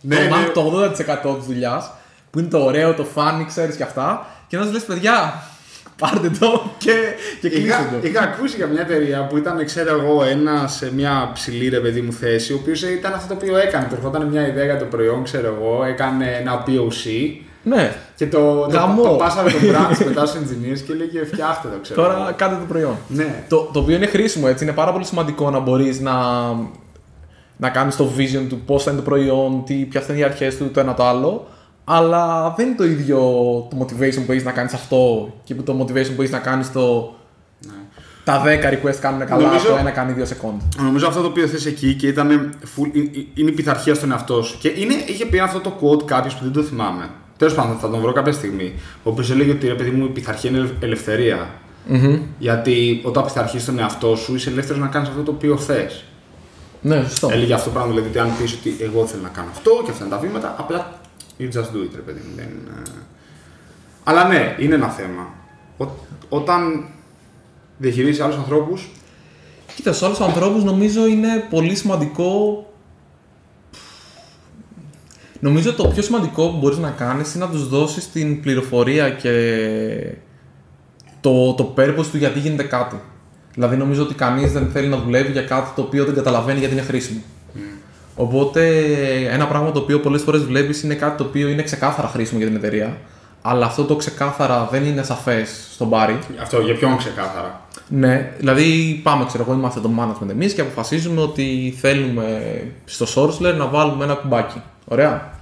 Ναι, το, ναι. μάλλον το 80% της δουλειάς, που είναι το ωραίο, το funny, ξέρεις και αυτά, και να σου λες παιδιά, πάρτε το και, και κλείστε Είχα, το. είχα ακούσει για μια εταιρεία που ήταν, ξέρω εγώ, ένα σε μια ψηλή ρε παιδί μου θέση, ο οποίος ήταν αυτό το οποίο έκανε. Του ερχόταν μια ιδέα για το προϊόν, ξέρω εγώ, έκανε ένα POC Ναι, και το, το, Γαμό. το πάσαμε το branch μετά στους engineers και λέγε φτιάχτε το, ξέρω. τώρα εγώ». κάντε το προϊόν. Ναι. Το, το οποίο είναι χρήσιμο έτσι, είναι πάρα πολύ σημαντικό να μπορείς να, να κάνεις το vision του πώς θα είναι το προϊόν, τι, ποιες θα είναι οι αρχές του, το ένα το άλλο, αλλά δεν είναι το ίδιο το motivation που έχεις να κάνεις αυτό και το motivation που έχεις να κάνεις το... Τα 10 request κάνουν καλά, Νομίζω- το ένα κάνει 2 second. Νομίζω αυτό το οποίο θες εκεί και ήταν full, ε- ε- είναι η πειθαρχία στον εαυτό σου. Και είναι, είχε πει αυτό το quote κάποιος που δεν το θυμάμαι. Τέλος πάντων, θα τον βρω κάποια στιγμή. Ο οποίος έλεγε ότι ρε παιδί μου, η πειθαρχία είναι ελευθερία. Γιατί όταν πειθαρχείς τον εαυτό σου, είσαι ελεύθερος να κάνεις αυτό το οποίο θες. Ναι, σωστό. Έλεγε αυτό το πράγμα, δηλαδή ότι αν πεις ότι εγώ θέλω να κάνω αυτό και αυτά είναι τα βήματα, απλά you just do it, ρε παιδί μου. Δεν... είναι- Αλλά ναι, είναι ένα θέμα. Ό, όταν διαχειρίζεις άλλους ανθρώπους, Κοίτα, σε άλλους ανθρώπους νομίζω είναι πολύ σημαντικό. Νομίζω το πιο σημαντικό που μπορείς να κάνεις είναι να τους δώσεις την πληροφορία και το, το purpose του γιατί γίνεται κάτι. Δηλαδή νομίζω ότι κανείς δεν θέλει να δουλεύει για κάτι το οποίο δεν καταλαβαίνει γιατί είναι χρήσιμο. Οπότε ένα πράγμα το οποίο πολλές φορές βλέπεις είναι κάτι το οποίο είναι ξεκάθαρα χρήσιμο για την εταιρεία. Αλλά αυτό το ξεκάθαρα δεν είναι σαφές στον μπάρι. Αυτό για ποιον ξεκάθαρα; Ναι, δηλαδή πάμε, ξέρω εγώ, είμαστε το management εμείς και αποφασίζουμε ότι θέλουμε στο Sourceler να βάλουμε ένα κουμπάκι. Ωραία.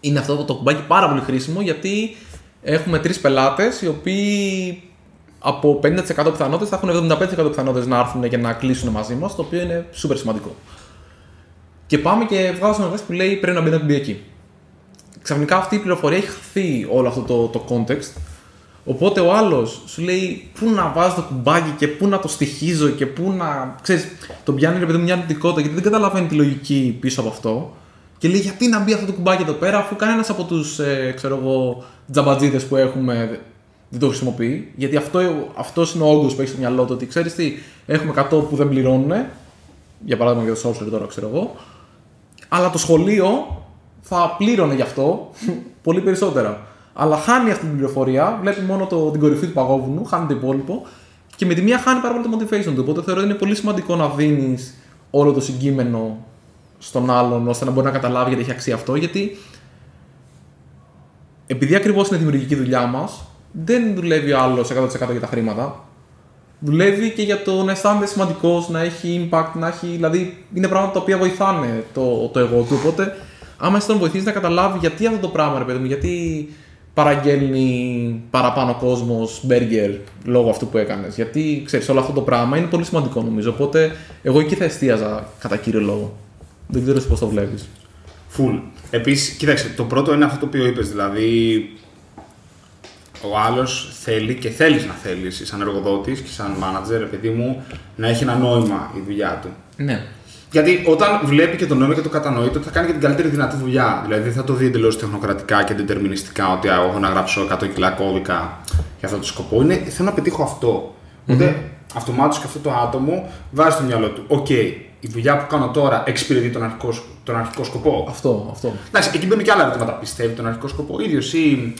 Είναι αυτό το κουμπάκι πάρα πολύ χρήσιμο γιατί έχουμε τρεις πελάτες οι οποίοι από 50% πιθανότητες θα έχουν 75% πιθανότητες να έρθουν και να κλείσουν μαζί μας, το οποίο είναι super σημαντικό. Και πάμε και βγάζουμε ένα που λέει πρέπει να μπει ένα κουμπί εκεί. Ξαφνικά αυτή η πληροφορία έχει χαθεί όλο αυτό το, το context. Οπότε ο άλλος σου λέει πού να βάζω το κουμπάκι και πού να το στοιχίζω και πού να. ξέρεις, τον πιάνει ρε παιδί μου μια αντικότητα γιατί δεν καταλαβαίνει τη λογική πίσω από αυτό. Και λέει γιατί να μπει αυτό το κουμπάκι εδώ πέρα αφού κανένας από τους ε, ξέρω εγώ τζαμπατζίδε που έχουμε δεν το χρησιμοποιεί. Γιατί αυτό αυτός είναι ο όγκος που έχει στο μυαλό του ότι ξέρεις τι, έχουμε 100 που δεν πληρώνουν. Για παράδειγμα για το software τώρα ξέρω εγώ. Αλλά το σχολείο θα πλήρωνε γι' αυτό πολύ περισσότερα. Αλλά χάνει αυτή την πληροφορία, βλέπει μόνο το, την κορυφή του παγόβουνου, χάνει το υπόλοιπο και με τη μία χάνει πάρα πολύ το motivation του. Οπότε θεωρώ ότι είναι πολύ σημαντικό να δίνεις όλο το συγκείμενο στον άλλον ώστε να μπορεί να καταλάβει γιατί έχει αξία αυτό. Γιατί επειδή ακριβώς είναι δημιουργική δουλειά μας, δεν δουλεύει ο άλλο 100% για τα χρήματα. Δουλεύει και για το να αισθάνεται σημαντικός, να έχει impact, να έχει. Δηλαδή είναι πράγματα τα οποία βοηθάνε το, το εγώ του. Οπότε, άμα εσύ τον βοηθήσει να καταλάβει γιατί αυτό το πράγμα, ρε παιδί μου, γιατί παραγγέλνει παραπάνω κόσμος μπέργκερ λόγω αυτού που έκανες. Γιατί ξέρεις, όλο αυτό το πράγμα είναι πολύ σημαντικό νομίζω. Οπότε, εγώ εκεί θα εστίαζα κατά κύριο λόγο. Δεν ξέρω πώς το βλέπεις. Φουλ. Επίσης, κοίταξε, το πρώτο είναι αυτό το οποίο είπες. Δηλαδή, ο άλλος θέλει και θέλεις να θέλεις σαν εργοδότης και σαν manager, επειδή μου, να έχει ένα νόημα η δουλειά του. Ναι. Γιατί όταν βλέπει και το νόημα και το κατανοεί, τότε θα κάνει και την καλύτερη δυνατή δουλειά. Δηλαδή θα το δει εντελώς τεχνοκρατικά και δετερμινιστικά ότι έχω να γράψω 100 κιλά κώδικα για αυτό το σκοπό. Είναι θέλω να πετύχω αυτό. Mm-hmm. Οπότε αυτομάτως και αυτό το άτομο βάζει στο μυαλό του. OK, okay, η δουλειά που κάνω τώρα εξυπηρετεί τον αρχικό, τον αρχικό σκοπό. Αυτό, αυτό. Εντάξει, εκεί μπαίνουν και άλλα ερωτήματα. Πιστεύει τον αρχικό σκοπό ίδιος ή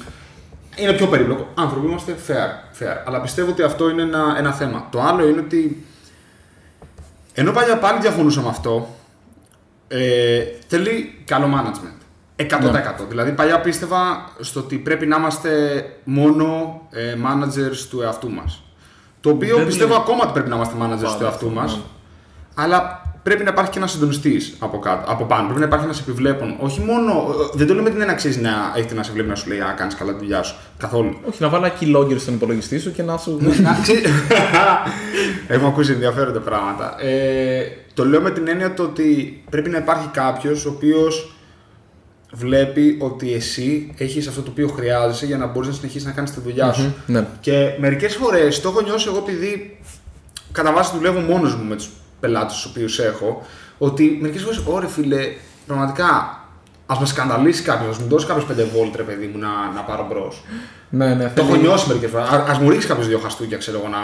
είναι πιο περίπλοκο. Άνθρωποι είμαστε fair, fair. Αλλά πιστεύω ότι αυτό είναι ένα, ένα θέμα. Το άλλο είναι ότι. Ενώ παλιά πάλι διαφωνούσα με αυτό, ε, θέλει καλό management. 100%. Ναι. Δηλαδή, παλιά πίστευα στο ότι πρέπει να είμαστε μόνο ε, managers του εαυτού μας. Το οποίο πιστεύω ακόμα ότι πρέπει να είμαστε managers του εαυτού μας. Ναι. Αλλά πρέπει να υπάρχει και ένας συντονιστής από, από πάνω. Πρέπει να υπάρχει ένας επιβλέπων. Όχι μόνο. Δεν το λέω με την έννοια αξίζει να έχετε ένας επιβλέπων να σου λέει Α, κάνεις καλά τη δουλειά σου. Καθόλου. Όχι, να βάλει ένα keylogger στον υπολογιστή σου και να σου. Έχω ακούσει ενδιαφέροντα πράγματα. Ε, το λέω με την έννοια το ότι πρέπει να υπάρχει κάποιος ο οποίος βλέπει ότι εσύ έχεις αυτό το οποίο χρειάζεσαι για να μπορείς να συνεχίσεις να κάνεις τη δουλειά σου. ναι. Και μερικές φορές το έχω νιώσει εγώ επειδή κατά βάση δουλεύω μόνος μου με τους πελάτες τους οποίους έχω, ότι μερικές φορές, ωρε φίλε, πραγματικά ας με σκανδαλίσει κάποιος, ας μου δώσει κάποιος 5 βόλτ, ρε παιδί μου, να, να πάρω μπρος. Ναι, ναι, το έχω νιώσει μερικές φορές. Α μου ρίξεις κάποιος δύο χαστούκια, ξέρω εγώ, να,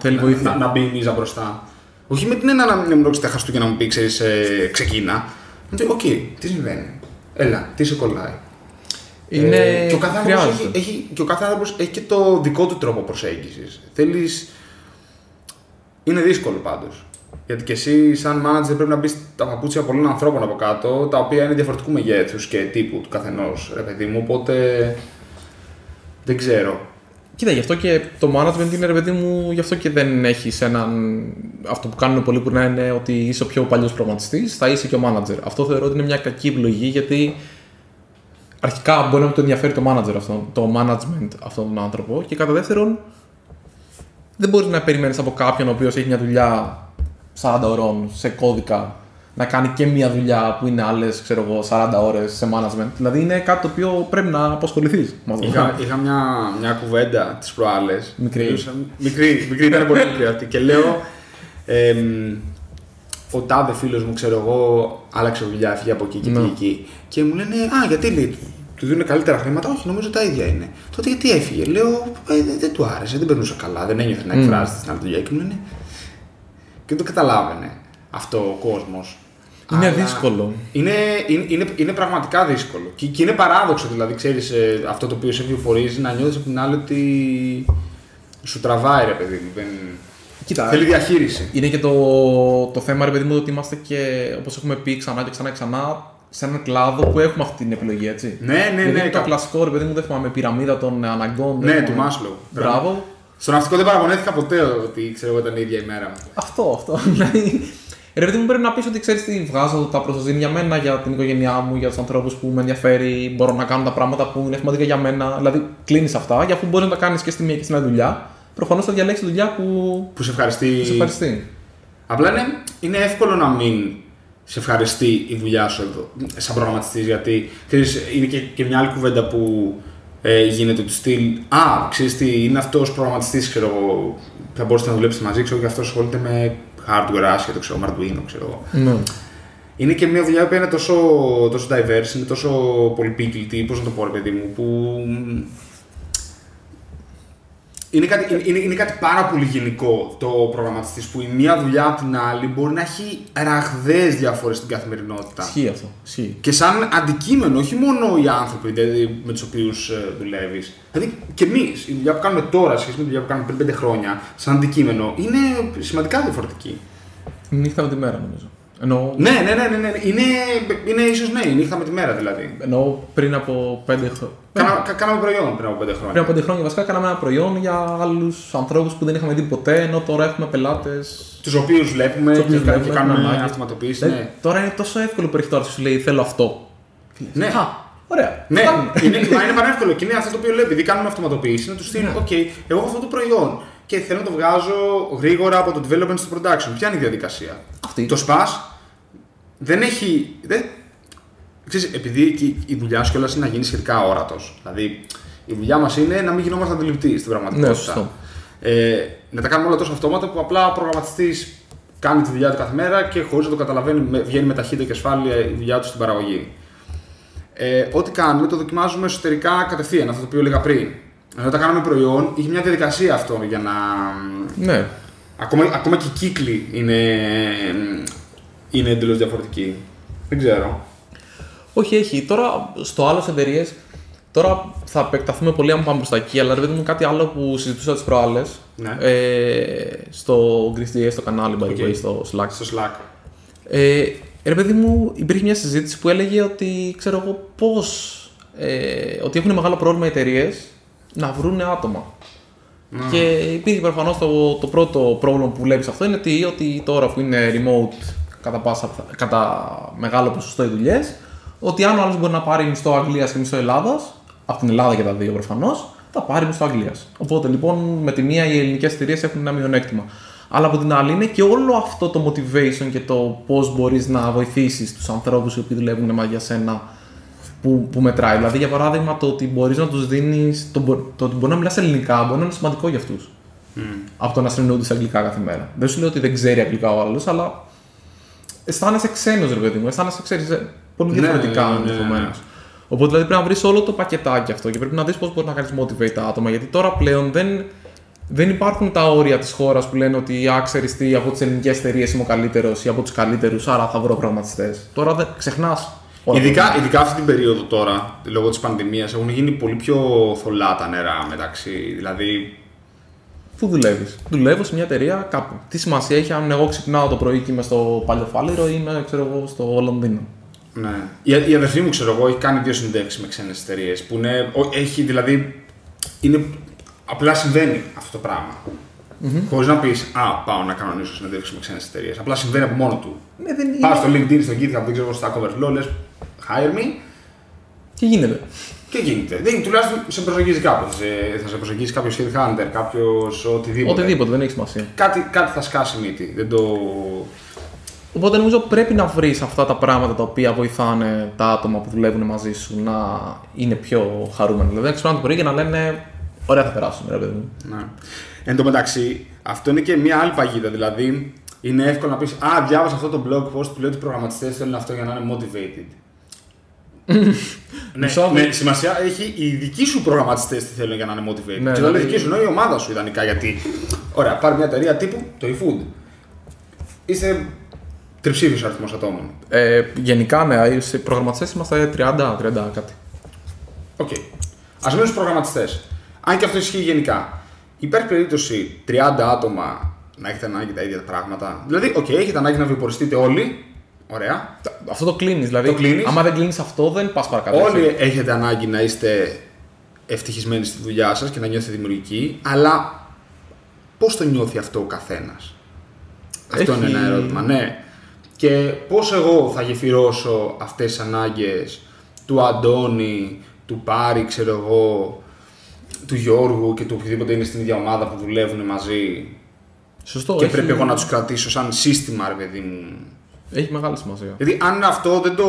θέλει να, να, να, μπει η μίζα μπροστά. Όχι με την έννοια να μου ρίξει τα χαστούκια να μου πει, ξέρεις, ε, ξεκίνα. Να πει, οκ, τι συμβαίνει; Έλα, τι σε κολλάει; Είναι... Ε, και ο κάθε άνθρωπος έχει, έχει, και, έχει και το δικό του τρόπο προσέγγισης. Θέλει. Είναι δύσκολο πάντως. Γιατί και εσύ, σαν manager, πρέπει να μπεις στα παπούτσια πολλών ανθρώπων από κάτω, τα οποία είναι διαφορετικού μεγέθους και τύπου του καθενός, ρε παιδί μου. Οπότε. Δεν ξέρω. Κοίτα, γι' αυτό και το management είναι ρε παιδί μου, γι' αυτό και δεν έχεις έναν. Αυτό που κάνουν πολλοί που να είναι ότι είσαι ο πιο παλιός προγραμματιστής, θα είσαι και ο manager. Αυτό θεωρώ ότι είναι μια κακή επιλογή γιατί αρχικά μπορεί να το ενδιαφέρει το manager αυτό, το management αυτόν τον άνθρωπο και κατά δεύτερον δεν μπορείς να περιμένεις από κάποιον ο οποίος έχει μια δουλειά 40 ώρων σε κώδικα να κάνει και μια δουλειά που είναι άλλες 40 ώρες σε management. Δηλαδή είναι κάτι το οποίο πρέπει να απασχοληθεί. Είχα, είχα μια, μια κουβέντα τις προάλλες. Μικρή. μικρή, μικρή, ήταν πολύ μικρή αυτή. Και λέω. Ε, ο τάδε φίλος μου, ξέρω εγώ, άλλαξε δουλειά, έφυγε από εκεί και πήγε εκεί. Και μου λένε, Α, γιατί λέει, του δίνουν καλύτερα χρήματα. Όχι, νομίζω τα ίδια είναι. Τότε γιατί έφυγε. Λέω, ε, δεν, του άρεσε, δεν περνούσε καλά, δεν ένιωθε να εκφράζεται στην άλλη δουλειά. Και μου λένε, και δεν το καταλάβαινε αυτό ο κόσμος. Είναι δύσκολο. Είναι, είναι, είναι, είναι, πραγματικά δύσκολο. Και, και είναι παράδοξο, δηλαδή, ξέρεις ε, αυτό το οποίο σε βιοφορίζει να νιώθεις από την άλλη ότι σου τραβάει, ρε παιδί μου. Δεν... Κοίτα, Θέλει διαχείριση. είναι και το, το θέμα, ρε παιδί μου, ότι είμαστε και όπως έχουμε πει ξανά και ξανά και ξανά σε έναν κλάδο που έχουμε αυτή την επιλογή, έτσι. Ναι, ναι, Δηλαδή ναι. το κα- κλασικό, ρε παιδί μου, δεν θυμάμαι, πυραμίδα των αναγκών. Ναι, δεν του θυμάμαι. Μάσλο. Μπράβο. Στο ναυτικό δεν παραπονέθηκα ποτέ ότι ξέρω εγώ ήταν η ίδια ημέρα. Αυτό, αυτό. Δηλαδή, ρε παιδί μου, πρέπει να πεις ότι ξέρεις τι βγάζω τα προστοζήνη για μένα, για την οικογένειά μου, για τους ανθρώπους που με ενδιαφέρει. Μπορώ να κάνω τα πράγματα που είναι σημαντικά για μένα. Δηλαδή, κλείνεις αυτά, για αφού μπορείς να τα κάνεις και στη μία και στην άλλη δουλειά. Προφανώς θα διαλέξεις τη δουλειά που Που σε ευχαριστεί. σε ευχαριστεί. Απλά είναι, είναι εύκολο να μην σε ευχαριστεί η δουλειά σου εδώ, σαν προγραμματιστής. Γιατί ξέρεις, είναι και, και μια άλλη κουβέντα που ε, γίνεται του στυλ. Α, ξέρεις τι, είναι αυτός ο προγραμματιστής, ξέρω εγώ. Θα μπορούσατε να δουλέψετε μαζί, ξέρω και αυτός ασχολείται με hardware άσχετο, ξέρω, με Arduino, ξέρω εγώ. Ναι. Είναι και μια δουλειά που είναι τόσο, τόσο diverse, είναι τόσο πολυπίκλητη, πώς να το πω, ρε παιδί μου, που. Είναι κάτι, είναι- είναι, είναι κάτι πάρα πολύ γενικό το προγραμματιστής που η μία δουλειά από την άλλη μπορεί να έχει ραγδαίες διαφορές στην καθημερινότητα. Ισχύει αυτό. Ισχύει. Και σαν αντικείμενο, όχι μόνο οι άνθρωποι δηλαδή, με τους οποίους δουλεύεις. Δηλαδή και εμείς, η δουλειά που κάνουμε τώρα σχέση με τη δουλειά που κάνουμε πριν πέντε χρόνια, σαν αντικείμενο, είναι σημαντικά διαφορετική. Νύχτα με τη μέρα, νομίζω. Εννοώ, Ναι, ναι, ναι, ναι, ναι. Είναι, είναι ίσως ναι, η νύχτα με τη μέρα δηλαδή. εννοώ πριν από πέντε χρόνια. Κάνα, κα- κάναμε προϊόν πριν από πέντε χρόνια. Πριν από πέντε χρόνια βασικά κάναμε ένα προϊόν για άλλους ανθρώπους που δεν είχαμε δει ποτέ, ενώ τώρα έχουμε πελάτες. Τους οποίους βλέπουμε Τους και, οποίους κα- και βλέπουμε, κάνουμε έχουμε ανάγκη. αυτοματοποίηση. Ναι. Τώρα είναι τόσο εύκολο που έχει τώρα σου λέει θέλω αυτό. Ναι. Α, ωραία. Ναι, Φτάνει. είναι, μα είναι πανεύκολο και είναι αυτό το οποίο λέει. Επειδή κάνουμε αυτοματοποίηση, είναι τους στυλ, Ναι. OK, εγώ έχω αυτό το προϊόν και θέλω να το βγάζω γρήγορα από το development στο production. Ποια είναι η διαδικασία; Αυτή. Το SPAS δεν έχει. Δεν... Ξέρεις, επειδή και η δουλειά σου κιόλας είναι να γίνεις σχετικά όρατος. Δηλαδή, η δουλειά μας είναι να μην γινόμαστε αντιληπτοί στην πραγματικότητα. Ναι, σωστό. Ε, να τα κάνουμε όλα τόσο αυτόματα που απλά ο προγραμματιστής κάνει τη δουλειά του κάθε μέρα και χωρίς να το καταλαβαίνει, με- βγαίνει με ταχύτητα και ασφάλεια η δουλειά του στην παραγωγή. Ε, ό,τι κάνουμε το δοκιμάζουμε εσωτερικά κατευθείαν, αυτό το οποίο έλεγα πριν. Ενώ όταν κάνουμε προϊόν, είχε μια διαδικασία αυτό για να. Ναι. Ακόμα, ακόμα και οι κύκλοι είναι, είναι εντελώς διαφορετικοί. Δεν ξέρω. Όχι, έχει. Τώρα στο άλλο εταιρείες. Τώρα θα επεκταθούμε πολύ αν πάμε προς τα εκεί, αλλά ρε παιδί μου κάτι άλλο που συζητούσα τις προάλλες. Ναι. Ε, στο GreeceDev, στο κανάλι, by the OK. way, στο Slack. Στο Slack. Ε, ρε παιδί μου, υπήρχε μια συζήτηση που έλεγε ότι ξέρω εγώ πώς. Ε, ότι έχουν μεγάλο πρόβλημα οι εταιρείες να βρουν άτομα. Και υπήρχε προφανώς το, το πρώτο πρόβλημα που βλέπεις αυτό είναι ότι, ότι τώρα που είναι remote κατά, πάσα, κατά μεγάλο ποσοστό οι δουλειές, ότι αν ο άλλος μπορεί να πάρει μισθό Αγγλίας και μισθό Ελλάδας, από την Ελλάδα και τα δύο προφανώς, θα πάρει μισθό Αγγλίας. Οπότε λοιπόν με τη μία οι ελληνικές εταιρείες έχουν ένα μειονέκτημα. Αλλά από την άλλη είναι και όλο αυτό το motivation και το πώς μπορείς να βοηθήσεις τους ανθρώπους οι οποίοι δουλεύουν μαζί για σένα που, που μετράει. Δηλαδή, για παράδειγμα, το ότι μπορείς να τους δίνεις. Το, μπο- το ότι μπορεί να μιλάς ελληνικά μπορεί να είναι σημαντικό για αυτούς. Από το να συνεννοούνται σε αγγλικά κάθε μέρα. Δεν σου λέω ότι δεν ξέρει αγγλικά ο άλλος, αλλά αισθάνεσαι ξένος, ρε παιδί μου. Αισθάνεσαι, ξέρεις, ε, πολύ Ναι, διαφορετικά ναι, ναι, ναι, ναι. ενδεχομένως. Οπότε δηλαδή πρέπει να βρεις όλο το πακετάκι αυτό και πρέπει να δεις πώς μπορείς να κάνεις motivate τα άτομα. Γιατί τώρα πλέον δεν, δεν υπάρχουν τα όρια της χώρας που λένε ότι α, ξέρεις τι, από τις ελληνικές εταιρείες είμαι ο καλύτερος ή από τους καλύτερους, άρα θα βρω προγραμματιστέ. Τώρα δεν ξεχνάς. Ειδικά, ειδικά αυτή την περίοδο τώρα, λόγω της πανδημίας, έχουν γίνει πολύ πιο θολά τα νερά μεταξύ. Δηλαδή, Πού δουλεύεις; Δουλεύω σε μια εταιρεία κάπου. Τι σημασία έχει αν εγώ ξυπνάω το πρωί και είμαι στο Παλαιοφάλιρο ή είμαι ξέρω εγώ, στο Λονδίνο; ναι. Η, η αδερφή μου, ξέρω εγώ, έχει κάνει δύο συνεντεύξεις με ξένες εταιρείες. Που είναι, ο- έχει δηλαδή. Είναι, απλά συμβαίνει αυτό το πράγμα. Mm-hmm. Χωρίς να πεις, Α, πάω να κανονίσω συνεντεύξεις με ξένες εταιρείες. Απλά συμβαίνει από μόνο του. Ναι, δεν είναι. Πάω στο LinkedIn, στο GitHub, δεν ξέρω, στα Coverflow, λες, hire me Και γίνεται; και γίνεται; Δεν, τουλάχιστον σε προσεγγίζει κάποιος. Θα σε, θα σε προσεγγίσει κάποιος headhunter, κάποιος οτιδήποτε. Οτιδήποτε, δεν έχει σημασία. Κάτι, κάτι θα σκάσει μύτη. Δεν το. Οπότε νομίζω πρέπει να βρεις αυτά τα πράγματα τα οποία βοηθάνε τα άτομα που δουλεύουν μαζί σου να είναι πιο χαρούμενοι. Δηλαδή να ξυπνάνε το πρωί και να λένε Ωραία, θα περάσουμε, ρε παιδί μου. Ναι. Εν τω μεταξύ, αυτό είναι και μια άλλη παγίδα. Δηλαδή, είναι εύκολο να πεις Α, διάβασα αυτό το blog post που λέει ότι οι προγραμματιστές θέλουν αυτό για να είναι motivated. Ναι, Μισό, ναι, μη- σημασία έχει οι δικοί σου προγραμματιστές τι θέλουν για να είναι motivated. Ναι, και δεν λέει δηλαδή- δική σου, εννοεί η ομάδα σου ιδανικά. Γιατί, ωραία, πάρει μια εταιρεία τύπου το eFood. Είστε τριψήφιος αριθμός ατόμων. Ε, γενικά, ναι, σε προγραμματιστές είμαστε 30, 30 κάτι. Οκ. Α μείνουμε στους προγραμματιστές. Αν και αυτό ισχύει γενικά. Υπάρχει περίπτωση 30 άτομα να έχετε ανάγκη τα ίδια πράγματα. Δηλαδή, οκ, έχετε ανάγκη να βιοποριστείτε όλοι. Ωραία. Αυτό το κλείνεις. Δηλαδή, Το κλείνεις. άμα δεν κλείνεις αυτό, δεν πας παρακάτω. έτσι. Όλοι έχετε ανάγκη να είστε ευτυχισμένοι στη δουλειά σας και να νιώθετε δημιουργικοί, αλλά πώς το νιώθει αυτό ο καθένας; Αυτό Έχει- είναι ένα ερώτημα, ναι. Και πώς εγώ θα γεφυρώσω αυτές τις ανάγκες του Αντώνη, του Πάρη, ξέρω εγώ, του Γιώργου και του οποιοδήποτε είναι στην ίδια ομάδα που δουλεύουν μαζί; Σωστό. και έχει, πρέπει εγώ να τους κρατήσω σαν σύστημα, ρε παιδί μου, Έχει μεγάλη σημασία. γιατί αν αυτό δεν το.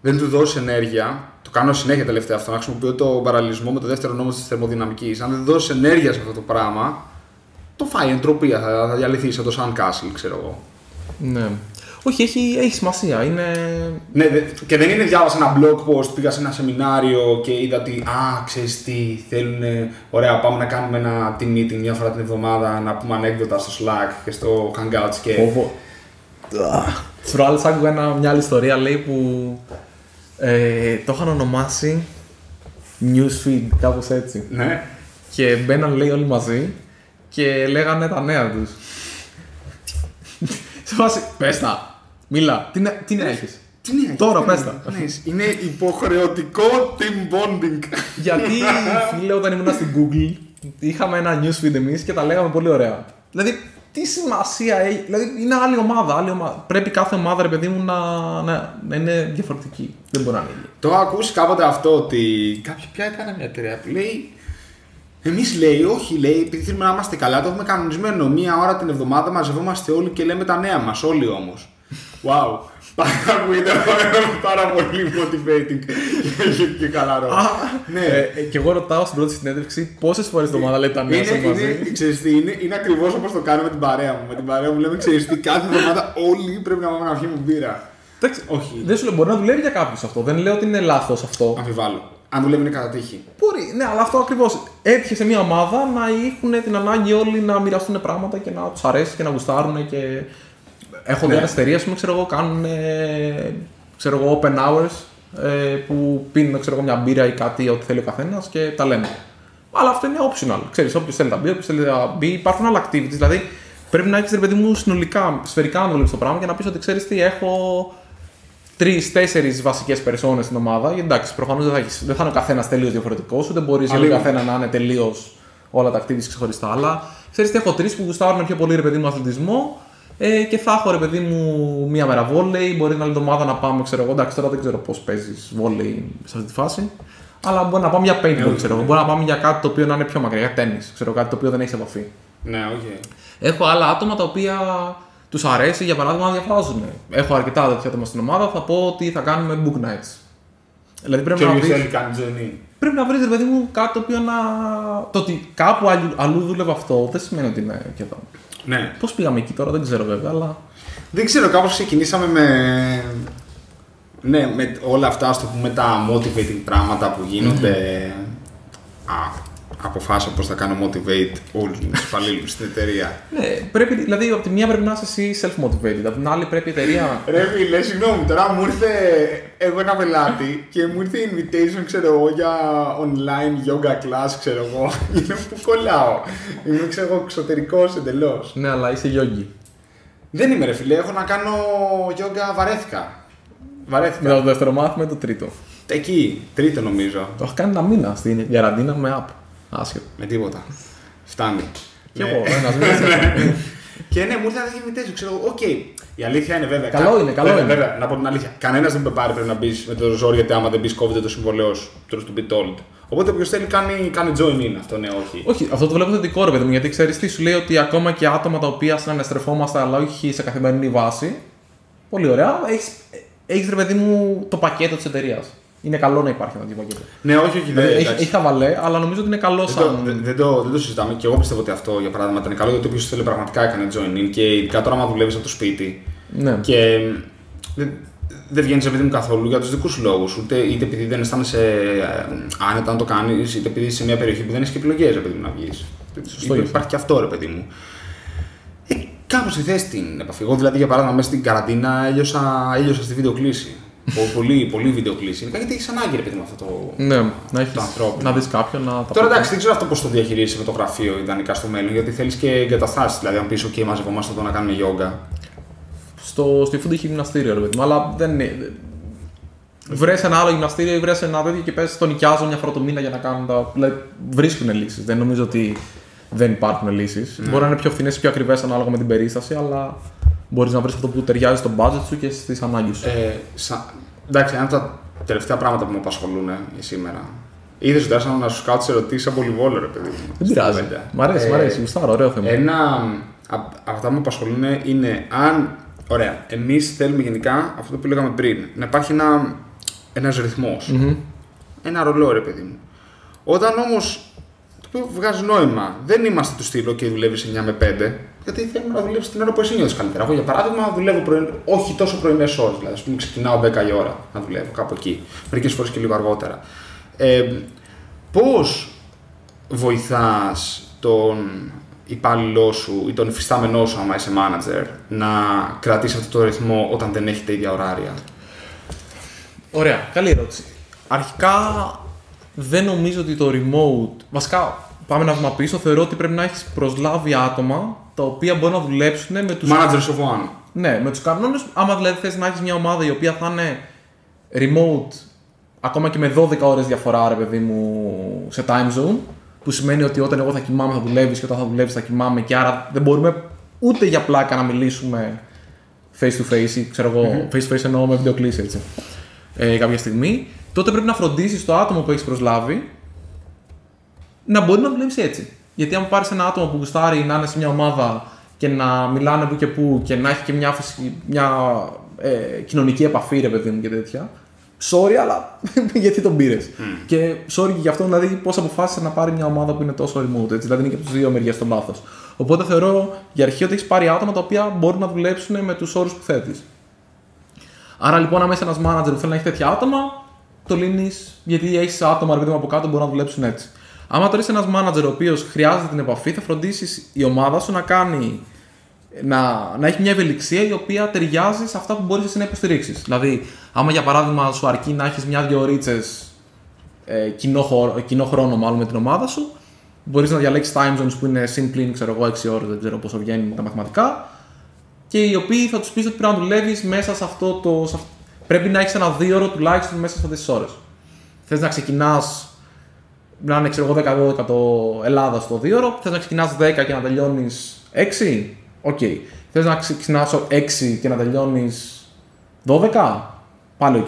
δεν του δώσει ενέργεια, το κάνω συνέχεια τελευταία αυτό, να χρησιμοποιώ το παραλληλισμό με το δεύτερο νόμο της θερμοδυναμικής. Αν δεν δώσει ενέργεια σε αυτό το πράγμα, το φάει εντροπία, θα, θα διαλυθεί σαν το Sandcastle, ξέρω εγώ. Ναι. Όχι, έχει, έχει σημασία. Είναι. Ναι, δε- και δεν είναι διάβασα ένα blog post, πήγα σε ένα σεμινάριο και είδα ότι Α, ξέρεις τι, θέλουν. Ωραία, πάμε να κάνουμε ένα team meeting μια φορά την εβδομάδα, να πούμε ανέκδοτα στο Slack και στο Hangouts και. Φόβο. Τι προάλλε άκουγα ένα- μια άλλη ιστορία λέει που ε, το είχαν ονομάσει newsfeed, κάπως έτσι. Ναι. Και μπαίναν λέει όλοι μαζί και λέγανε τα νέα τους. Σε φάση, πες τα, μίλα, τι, νε- τι νέα έχεις; Τι είναι, Τώρα, τι πες είναι, τα. ναι, Είναι υποχρεωτικό team bonding. Γιατί φίλε όταν ήμουν στην Google είχαμε ένα newsfeed εμείς και τα λέγαμε πολύ ωραία. Δηλαδή τι σημασία έχει, δηλαδή είναι άλλη ομάδα, άλλη ομάδα. Πρέπει κάθε ομάδα ρε παιδί μου να, να, να είναι διαφορετική. Δεν μπορεί να είναι ίδια. Το έχω ακούσει κάποτε αυτό ότι. Κάποιο πια ήταν μια εταιρεία που λέει. Εμείς λέει, όχι, λέει, επειδή θέλουμε να είμαστε καλά, το έχουμε κανονισμένο. Μία ώρα την εβδομάδα μαζευόμαστε όλοι και λέμε τα νέα μας. Όλοι όμως. Wow. Ακούγεται πάρα πολύ motivating και, και χαλαρό. ναι. Ε, ε, και εγώ ρωτάω στην πρώτη συνέντευξη πόσες φορές το εβδομάδα λέει τα νέα Είναι, σας μαζί; είναι, ξέρεις τι, είναι, είναι ακριβώς όπως το κάνω με την παρέα μου. Με την παρέα μου λέμε, ξέρεις τι, κάθε εβδομάδα όλοι πρέπει να πάμε να βγούμε μπύρα. Εντάξει, Όχι. Δεν σου λέω, μπορεί να δουλεύει για κάποιους αυτό. Δεν λέω ότι είναι λάθος αυτό. Αμφιβάλλω. Αν δουλεύει είναι κατά τύχη. Μπορεί, ναι, αλλά αυτό ακριβώς. Έτυχε σε μια ομάδα να έχουν την ανάγκη όλοι να μοιραστούν πράγματα και να τους αρέσει και να γουστάρουν. Και... Έχω δει Ναι. άλλε εταιρείε που ξέρω εγώ, κάνουν ε, ξέρω εγώ, open hours ε, που πίνουν ξέρω εγώ, μια μπύρα ή κάτι, ό,τι θέλει ο καθένας και τα λένε. Αλλά αυτό είναι optional. Ξέρεις, όποιος θέλει να μπει, όποιος θέλει να μπει, υπάρχουν άλλα activities. Δηλαδή πρέπει να έχεις ρε παιδί μου συνολικά, σφαιρικά να δουλεύει το πράγμα και να πεις ότι ξέρεις τι, έχω τρει-τέσσερι βασικές περσόνες στην ομάδα. Γιατί εντάξει, προφανώς δεν, θα έχεις- δεν θα είναι ο καθένας τελείως διαφορετικός, ούτε μπορείς για τον Αλίμονο. καθένα να είναι τελείως όλα τα activities ξεχωριστά. Αλλά ξέρεις τι, έχω τρεις που γουστάρουν πιο πολύ ρε παιδί μου αθλητισμό ε, και θα έχω ρε παιδί μου μία μέρα βόλεϊ. Μπορεί την άλλη εβδομάδα να πάμε, ξέρω εγώ. Εντάξει, τώρα δεν ξέρω πώς παίζεις βόλεϊ σε αυτή τη φάση. Αλλά μπορεί να πάμε για paintball, ξέρω εγώ. Μπορεί να πάμε για κάτι το οποίο να είναι πιο μακριά, για τέννη, ξέρω κάτι το οποίο δεν έχει επαφή. Ναι, όχι. Έχω άλλα άτομα τα οποία τους αρέσει για παράδειγμα να διαβάζουν. Έχω αρκετά τέτοια άτομα στην ομάδα, θα πω ότι θα κάνουμε book nights. Δηλαδή πρέπει Και να όποιο βρεις, θέλει κάνει ζωή. πρέπει να βρεις ρε παιδί μου κάτι το οποίο να. Το ότι κάπου αλλού, αλλού δούλευε αυτό δεν σημαίνει ότι είναι και εδώ. Ναι. Πώς πήγαμε εκεί τώρα δεν ξέρω βέβαια, αλλά. Δεν ξέρω, κάπως ξεκινήσαμε με... Ναι, με όλα αυτά, στο πούμε, τα motivating πράγματα που γίνονται. Α, αποφάσισα πώς θα κάνω motivate όλους τους υπαλλήλους στην εταιρεία. Ναι, πρέπει, δηλαδή από τη μία πρέπει να είσαι εσύ self-motivated, από την άλλη πρέπει η εταιρεία. Ρε φίλε, συγγνώμη, τώρα μου ήρθε εγώ ένα πελάτη και μου ήρθε invitation, ξέρω εγώ, για online yoga class, ξέρω εγώ. Είναι που κολλάω. Είμαι, ξέρω εγώ, εξωτερικός εντελώς. ναι, αλλά είσαι yogi. Δεν είμαι ρε φίλε, έχω να κάνω yoga, βαρέθηκα. Βαρέθηκα. Μετά το δεύτερο μάθημα ή το τρίτο; Εκεί, τρίτο νομίζω. Το έχω κάνει ένα μήνα στην Ιαραντίνα με app. Άσχετο. Με τίποτα. Φτάνει. Κι Ναι. εγώ, ένας μήνα. Και ναι, μου ήρθε ένα invitation, ξέρω εγώ, οκ. Η αλήθεια είναι βέβαια. Καλό είναι, καλό βέβαια, είναι. Βέβαια, να πω την αλήθεια. Κανένας δεν με πάρει πρέπει να μπεις με το ζόρι, γιατί άμα δεν μπεις, κόβεται το συμβολέο σου. Truth to be told. Οπότε όποιο θέλει κάνει, κάνει join in αυτό, ναι, όχι. Όχι, αυτό το βλέπω θετικό ρε παιδί μου, γιατί ξέρεις τι σου λέει ότι ακόμα και άτομα τα οποία συναναστρεφόμαστε, αλλά όχι σε καθημερινή βάση. Πολύ ωραία. Έχεις έχεις, ρε παιδί μου το πακέτο της εταιρείας. Είναι καλό να υπάρχει ένα τέτοιο πακέτο. Ναι, όχι, όχι, δεν Δηλαδή, έχει, εντάξει. έχει χαβαλέ, αλλά νομίζω ότι είναι καλό Δεν το, σαν. δεν, δεν το, δεν το συζητάμε και εγώ πιστεύω ότι αυτό για παράδειγμα ήταν καλό γιατί όποιο θέλει πραγματικά έκανε join in και ειδικά τώρα, άμα δουλεύεις από το σπίτι Ναι. και δεν, δεν βγαίνεις επειδή μου καθόλου για τους δικούς σου λόγους. Είτε επειδή δεν αισθάνεσαι ε, άνετα να το κάνεις, είτε επειδή είσαι σε μια περιοχή που δεν έχεις και επιλογές επειδή μου να βγεις. Σωστό Υπάρχει είναι. και αυτό ρε παιδί μου. Ε, Κάπως τη θε την επαφή. Εγώ δηλαδή για παράδειγμα μέσα στην καραντίνα έλειωσα, έλειωσα στη βίντεο κλήση. Πολύ, πολύ βίντεο κλείσει. Γενικά γιατί έχεις ανάγκη, ρε παιδί με αυτό το. Ναι, να, έχεις, Το ανθρώπινο. να δεις κάποιον να τα Τώρα πει. εντάξει, δεν ξέρω αυτό πώς το διαχειρίζεσαι με το γραφείο ιδανικά στο μέλλον, γιατί θέλεις και εγκαταστάσεις. Δηλαδή, αν πεις: OK, μαζευόμαστε εδώ να κάνουμε γιόγκα. Στο, στη Food έχει γυμναστήριο, ρε παιδί μου, αλλά δεν είναι. Βρες ένα άλλο γυμναστήριο ή βρες ένα τέτοιο και πες το νοικιάζω μια φορά το μήνα για να κάνουν τα. Δηλαδή, βρίσκουν λύσεις. Δεν νομίζω ότι δεν υπάρχουν λύσεις. Μπορεί να είναι πιο φθηνές ή πιο ακριβές ανάλογα με την περίσταση, αλλά μπορείς να βρεις αυτό που ταιριάζει στο budget σου και στις ανάγκες σου. Ε, σα... Εντάξει, ένα από τα τελευταία πράγματα που με απασχολούν ε, σήμερα. Είδες ότι άρχισα να σου κάτω ερωτήσεις από λιβόλο, ρε παιδί. μου, δεν στην πειράζει. κουβέντα. Μ' αρέσει, Ε, μ' αρέσει. Γουστάρω, ωραίο θέμα. Ένα από αυτά που με απασχολούν είναι αν. Ωραία, εμείς θέλουμε γενικά αυτό που λέγαμε πριν, να υπάρχει ένα ένας ρυθμός. Ένα ρολόι, ρε παιδί μου. Όταν όμως το οποίο βγάζει νόημα, δεν είμαστε του στυλ και δουλεύεις 9 με 5, γιατί θέλουμε να δουλεύεις την ώρα που εσύ νιώθεις καλύτερα. Εγώ, για παράδειγμα, δουλεύω πρωιν... όχι τόσο πρωινές ώρες. Δηλαδή, ας πούμε, ξεκινάω 10 η ώρα να δουλεύω κάπου εκεί. Μερικές φορές και λίγο αργότερα. Ε, Πώς βοηθάς τον υπάλληλό σου ή τον υφιστάμενό σου, άμα είσαι manager, να κρατήσεις αυτό το ρυθμό όταν δεν έχετε ίδια ωράρια; Ωραία, καλή ερώτηση. Αρχικά δεν νομίζω ότι το remote. Βασικά, πάμε ένα βήμα πίσω. Θεωρώ ότι πρέπει να έχεις προσλάβει άτομα τα οποία μπορούν να δουλέψουν με του. Managers of one. Ναι, με τους κανόνες. Άμα δηλαδή θες να έχεις μια ομάδα η οποία θα είναι remote ακόμα και με 12 ώρες διαφορά, ρε παιδί μου, σε time zone. Που σημαίνει ότι όταν εγώ θα κοιμάμαι θα δουλεύεις και όταν θα δουλεύεις θα κοιμάμαι και άρα δεν μπορούμε ούτε για πλάκα να μιλήσουμε face to face ή ξέρω εγώ, face to face εννοώ με βιντεοκλήση έτσι. Ε, κάποια στιγμή, τότε πρέπει να φροντίσεις το άτομο που έχεις προσλάβει να μπορεί να δουλέψει έτσι. Γιατί αν πάρεις ένα άτομο που γουστάρει να είναι σε μια ομάδα και να μιλάνε που και που και να έχει και μια, φυσική, μια ε, κοινωνική επαφή, ρε παιδί μου και τέτοια. Sorry, αλλά γιατί τον πήρες; Και sorry και γι' αυτό δηλαδή πώς αποφάσισε να πάρει μια ομάδα που είναι τόσο remote. Έτσι, δηλαδή είναι και από τις δύο μεριές το λάθο. Οπότε θεωρώ για αρχή ότι έχεις πάρει άτομα τα οποία μπορούν να δουλέψουν με τους όρους που θέτεις. Άρα λοιπόν, αν είσαι ένας manager που θέλει να έχει τέτοια άτομα, το λύνεις γιατί έχεις άτομα ρε παιδί μου, από κάτω που μπορούν να δουλέψουν έτσι. Άμα τώρα είσαι ένας manager ο οποίος χρειάζεται την επαφή, θα φροντίσεις η ομάδα σου να κάνει. Να, να έχει μια ευελιξία η οποία ταιριάζει σε αυτά που μπορείς εσύ να υποστηρίξεις. Δηλαδή, άμα για παράδειγμα σου αρκεί να έχεις μια-δυο ρίτσες ε, κοινό, χώρο- κοινό χρόνο μάλλον με την ομάδα σου, μπορείς να διαλέξεις time zones που είναι συν ξέρω εγώ 6 ώρες, δεν ξέρω πόσο βγαίνει τα μαθηματικά, και οι οποίοι θα τους πεις ότι πρέπει να δουλεύεις μέσα σε αυτό το. σε αυ- Πρέπει να έχεις ένα δύο ώρο τουλάχιστον μέσα σε αυτές τις ώρες. Θες να ξεκινάς να είναι ξέρω εγώ 10-12 το Ελλάδας στο δύο ώρο, θες να ξεκινάς 10 και να τελειώνεις 6. Οκ. Θες να ξεκινάς 6 και να τελειώνεις 12. Πάλι οκ.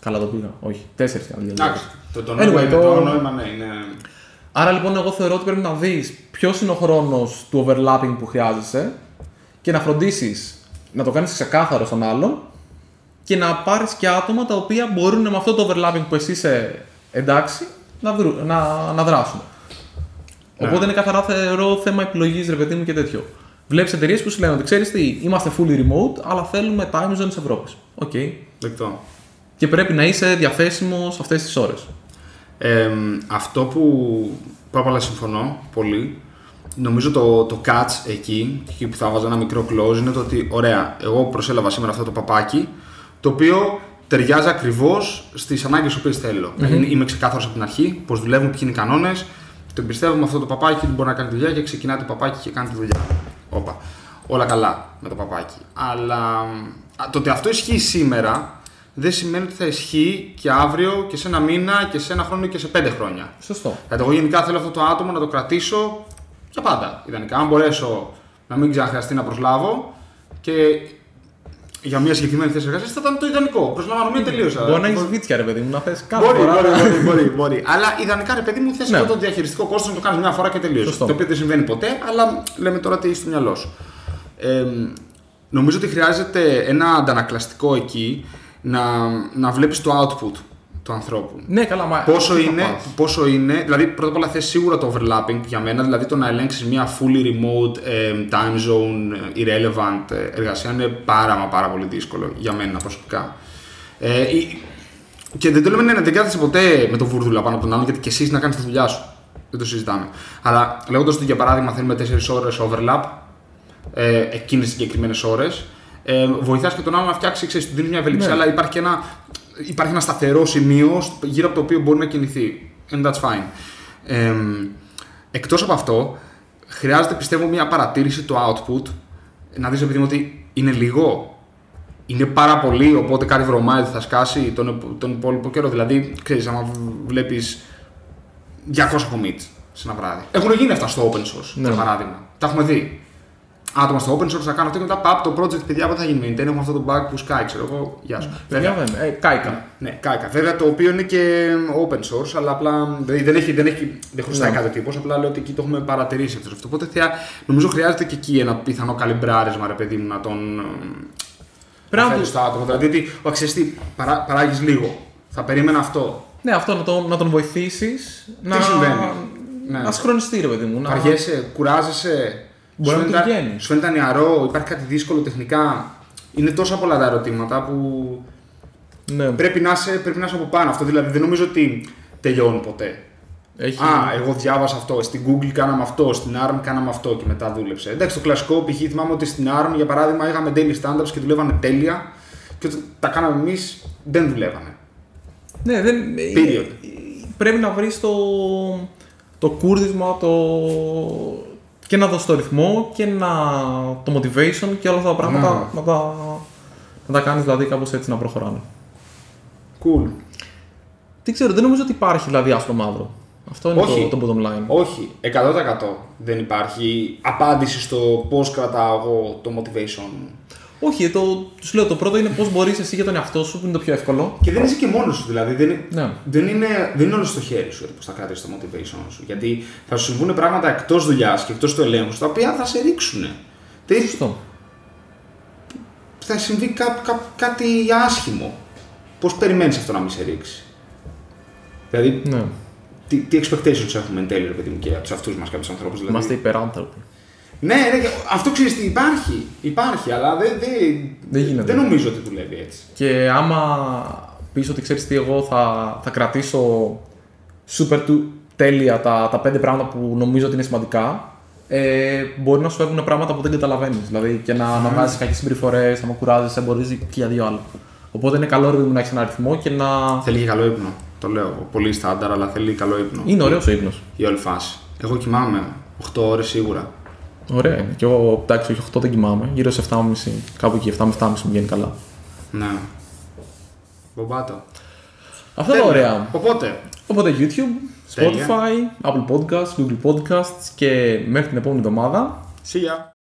Καλά το πήγα. Όχι. 4 και να τελειώνεις. Εντάξει, το, το, Anyway, νόημα, είναι- το- το νόημα ναι, είναι. Άρα λοιπόν, εγώ θεωρώ ότι πρέπει να δεις ποιος είναι ο χρόνος του overlapping που χρειάζεσαι και να φροντίσεις να το κάνεις ξεκάθαρο στον άλλον και να πάρεις και άτομα τα οποία μπορούν με αυτό το overlapping που εσύ είσαι εντάξει να, δρου, να, να δράσουν. Ναι. Οπότε είναι καθαρά θεωρώ θέμα επιλογής ρε παιδί μου και τέτοιο. Βλέπεις εταιρείες που σου λένε ότι ξέρεις τι, είμαστε fully remote, αλλά θέλουμε time zones Ευρώπης. Οκ. Δεκτό. Και πρέπει να είσαι διαθέσιμος σε αυτές τις ώρες. Ε, αυτό που πάρα πολλά συμφωνώ πολύ, νομίζω το, το catch εκεί, εκεί που θα βάζω ένα μικρό close, είναι το ότι ωραία, εγώ προσέλαβα σήμερα αυτό το παπάκι, το οποίο ταιριάζει ακριβώς στις ανάγκες που θέλω. Δηλαδή, Είμαι ξεκάθαρος από την αρχή, πώ δουλεύουν, ποιοι είναι οι κανόνες, το εμπιστεύομαι αυτό το παπάκι ότι μπορεί να κάνει τη δουλειά και ξεκινάει το παπάκι και κάνει τη δουλειά. Όπα. Όλα καλά με το παπάκι. Αλλά α, το ότι αυτό ισχύει σήμερα δεν σημαίνει ότι θα ισχύει και αύριο και σε ένα μήνα και σε ένα χρόνο και σε πέντε χρόνια. Σωστό. Δηλαδή, εγώ γενικά θέλω αυτό το άτομο να το κρατήσω για πάντα. Ιδανικά, αν μπορέσω να μην ξαναχρειαστεί να προσλάβω και για μια συγκεκριμένη θέση εργασίας θα ήταν το ιδανικό. Προσλαμβάνω μία τελείωσα. Μπορεί να έχεις βίτσια, ρε παιδί μου, να θες κάθε Μπορεί, φορά. μπορεί, μπορεί, μπορεί, μπορεί. Αλλά ιδανικά, ρε παιδί μου, θες Ναι. αυτό το διαχειριστικό κόστος να το κάνεις μια φορά και τελείωσε. Σωστό. Το οποίο δεν συμβαίνει ποτέ, αλλά λέμε τώρα τι έχει στο μυαλό σου. Ε, νομίζω ότι χρειάζεται ένα αντανακλαστικό εκεί να, να βλέπεις το output του ανθρώπου. Ναι, καλά, μα. Πόσο εκεί θα είναι, πας. πόσο είναι, δηλαδή πρώτα απ' όλα θες σίγουρα το overlapping για μένα, δηλαδή το να ελέγξεις μια fully remote ε, time zone, ε, irrelevant ε, εργασία είναι πάρα μα πάρα πολύ δύσκολο για μένα προσωπικά. Ε, η- και δεν το λέμε ναι, δεν κάθεσαι ποτέ με το βούρδουλα πάνω από τον άλλον γιατί και εσύ να κάνεις τη δουλειά σου. Δεν το συζητάμε. Αλλά λέγοντας ότι για παράδειγμα θέλουμε 4 ώρες overlap, ε, εκείνες τις συγκεκριμένες ώρες, Ε, Βοηθάς και τον άλλο να φτιάξει, ξέρεις, του δίνεις μια ευελιξία, Ναι. αλλά υπάρχει και ένα, υπάρχει ένα σταθερό σημείο στο- γύρω από το οποίο μπορεί να κινηθεί. And that's fine. Ε, Εκτός από αυτό, χρειάζεται πιστεύω μια παρατήρηση του output. Να δεις επειδή μου ότι είναι λίγο. Είναι πάρα πολύ, οπότε κάτι βρωμάει ότι θα σκάσει τον, επ- τον υπόλοιπο καιρό. Δηλαδή, ξέρεις, άμα βλέπεις 200 commits σε ένα βράδυ. Έχουν γίνει αυτά στο open source, Ναι. για παράδειγμα. Τα έχουμε δει. Άτομα στο open source θα κάνουν αυτό και μετά παπ το project, παιδιά, πότε θα γίνει maintain. Έχουμε αυτό το bug που σκάει, ξέρω εγώ. Γεια σου. Παιδιά δεν. Ε, κάηκα. Ναι, κάηκα. Βέβαια το οποίο είναι και open source, αλλά απλά δηλαδή δεν, έχει, δεν, έχει, δεν χρωστάει Ναι. κάτι τύπος. Απλά λέω ότι εκεί το έχουμε παρατηρήσει αυτός. Οπότε θεία, νομίζω χρειάζεται και εκεί ένα πιθανό καλυμπράρισμα, ρε παιδί μου, να τον. Πρέπει να φέρει του- στο άτομο. Δηλαδή ότι ο ξέρεις τι, παρά, παράγεις λίγο. Θα περίμενα αυτό. Ναι, αυτό να τον, να τον βοηθήσεις. Να... συμβαίνει; Ναι. Να συγχρονιστεί, ρε παιδί μου. Να... Βαριέσαι, κουράζεσαι; Μπορεί σου να τους φαίνεται- βγαίνει. Σου φαίνεται νεαρό, υπάρχει κάτι δύσκολο τεχνικά. Είναι τόσα πολλά τα ερωτήματα που Ναι. πρέπει να είσαι, πρέπει να είσαι από πάνω. Αυτό δηλαδή δεν νομίζω ότι τελειώνει ποτέ. Έχει... Α, εγώ διάβασα αυτό. Στην Google κάναμε αυτό, στην ARM κάναμε αυτό και μετά δούλεψε. Εντάξει, το κλασικό π.χ. θυμάμαι ότι στην ARM για παράδειγμα είχαμε daily standards και δουλεύανε τέλεια και όταν τα κάναμε εμείς δεν δουλεύανε. Ναι, δεν... Period. Πρέπει να βρεις το, το κούρδισμα το... και να δώσει το ρυθμό και να... το motivation και όλα αυτά τα πράγματα Ναι. να τα, να τα κάνεις δηλαδή κάπως έτσι να προχωράνε. Cool. Τι ξέρω, δεν νομίζω ότι υπάρχει δηλαδή άσπρο μαύρο. Αυτό είναι Όχι. το, το bottom line. Όχι, 100% δεν υπάρχει απάντηση στο πώς κρατάω εγώ το motivation μου. Όχι, το, τους λέω, το πρώτο είναι πώς μπορείς εσύ για τον εαυτό σου, που είναι το πιο εύκολο. Και δεν είσαι και μόνος σου, δηλαδή. Δεν, είναι- Ναι. δεν, είναι, δεν είναι όλος στο χέρι σου πώ θα κρατήσει το motivation σου. Γιατί θα σου συμβούν πράγματα εκτός δουλειάς και εκτός του ελέγχου, τα οποία θα σε ρίξουν. Δεν- Σωστό. θα συμβεί κά, κά- κάτι άσχημο. Πώς περιμένεις αυτό να μην σε ρίξει; Δηλαδή, Ναι. τι, τι expectations έχουμε εν τέλει, ρε παιδί μου, και από τους αυτούς μας και από τους ανθρώπους. Δηλαδή. Είμαστε υπεράνθρωποι. Ναι, ναι, και αυτό ξέρεις τι υπάρχει. Υπάρχει, αλλά δεν, δεν, Δεν γίνεται. δεν νομίζω ότι δουλεύει έτσι. Και άμα πεις ότι ξέρεις τι, εγώ θα, θα κρατήσω super του τέλεια τα, τα πέντε πράγματα που νομίζω ότι είναι σημαντικά, ε, μπορεί να σου φεύγουν πράγματα που δεν καταλαβαίνεις. Δηλαδή και να αναβάζεις κακέ συμπεριφορές, να με κουράζεσαι, μπορείς και για δύο άλλα. Οπότε είναι καλό ρε παιδί μου να έχεις ένα αριθμό και να. Θέλει και καλό ύπνο. Το λέω. Πολύ στάνταρ, αλλά θέλει καλό ύπνο. Είναι ωραίος ο ύπνος. Η όλη φάση. Εγώ κοιμάμαι 8 ώρες σίγουρα. Ωραία είναι. Και εγώ εντάξει, όχι 8 δεν κοιμάμαι. Γύρω σε 7,5, κάπου εκεί, 7 με 7,5 μου βγαίνει καλά. Ναι. Μπομπάτο. Αυτά είναι ωραία. Οπότε, Οπότε YouTube, Τέλεια. Spotify, Apple Podcasts, Google Podcasts και μέχρι την επόμενη εβδομάδα see ya.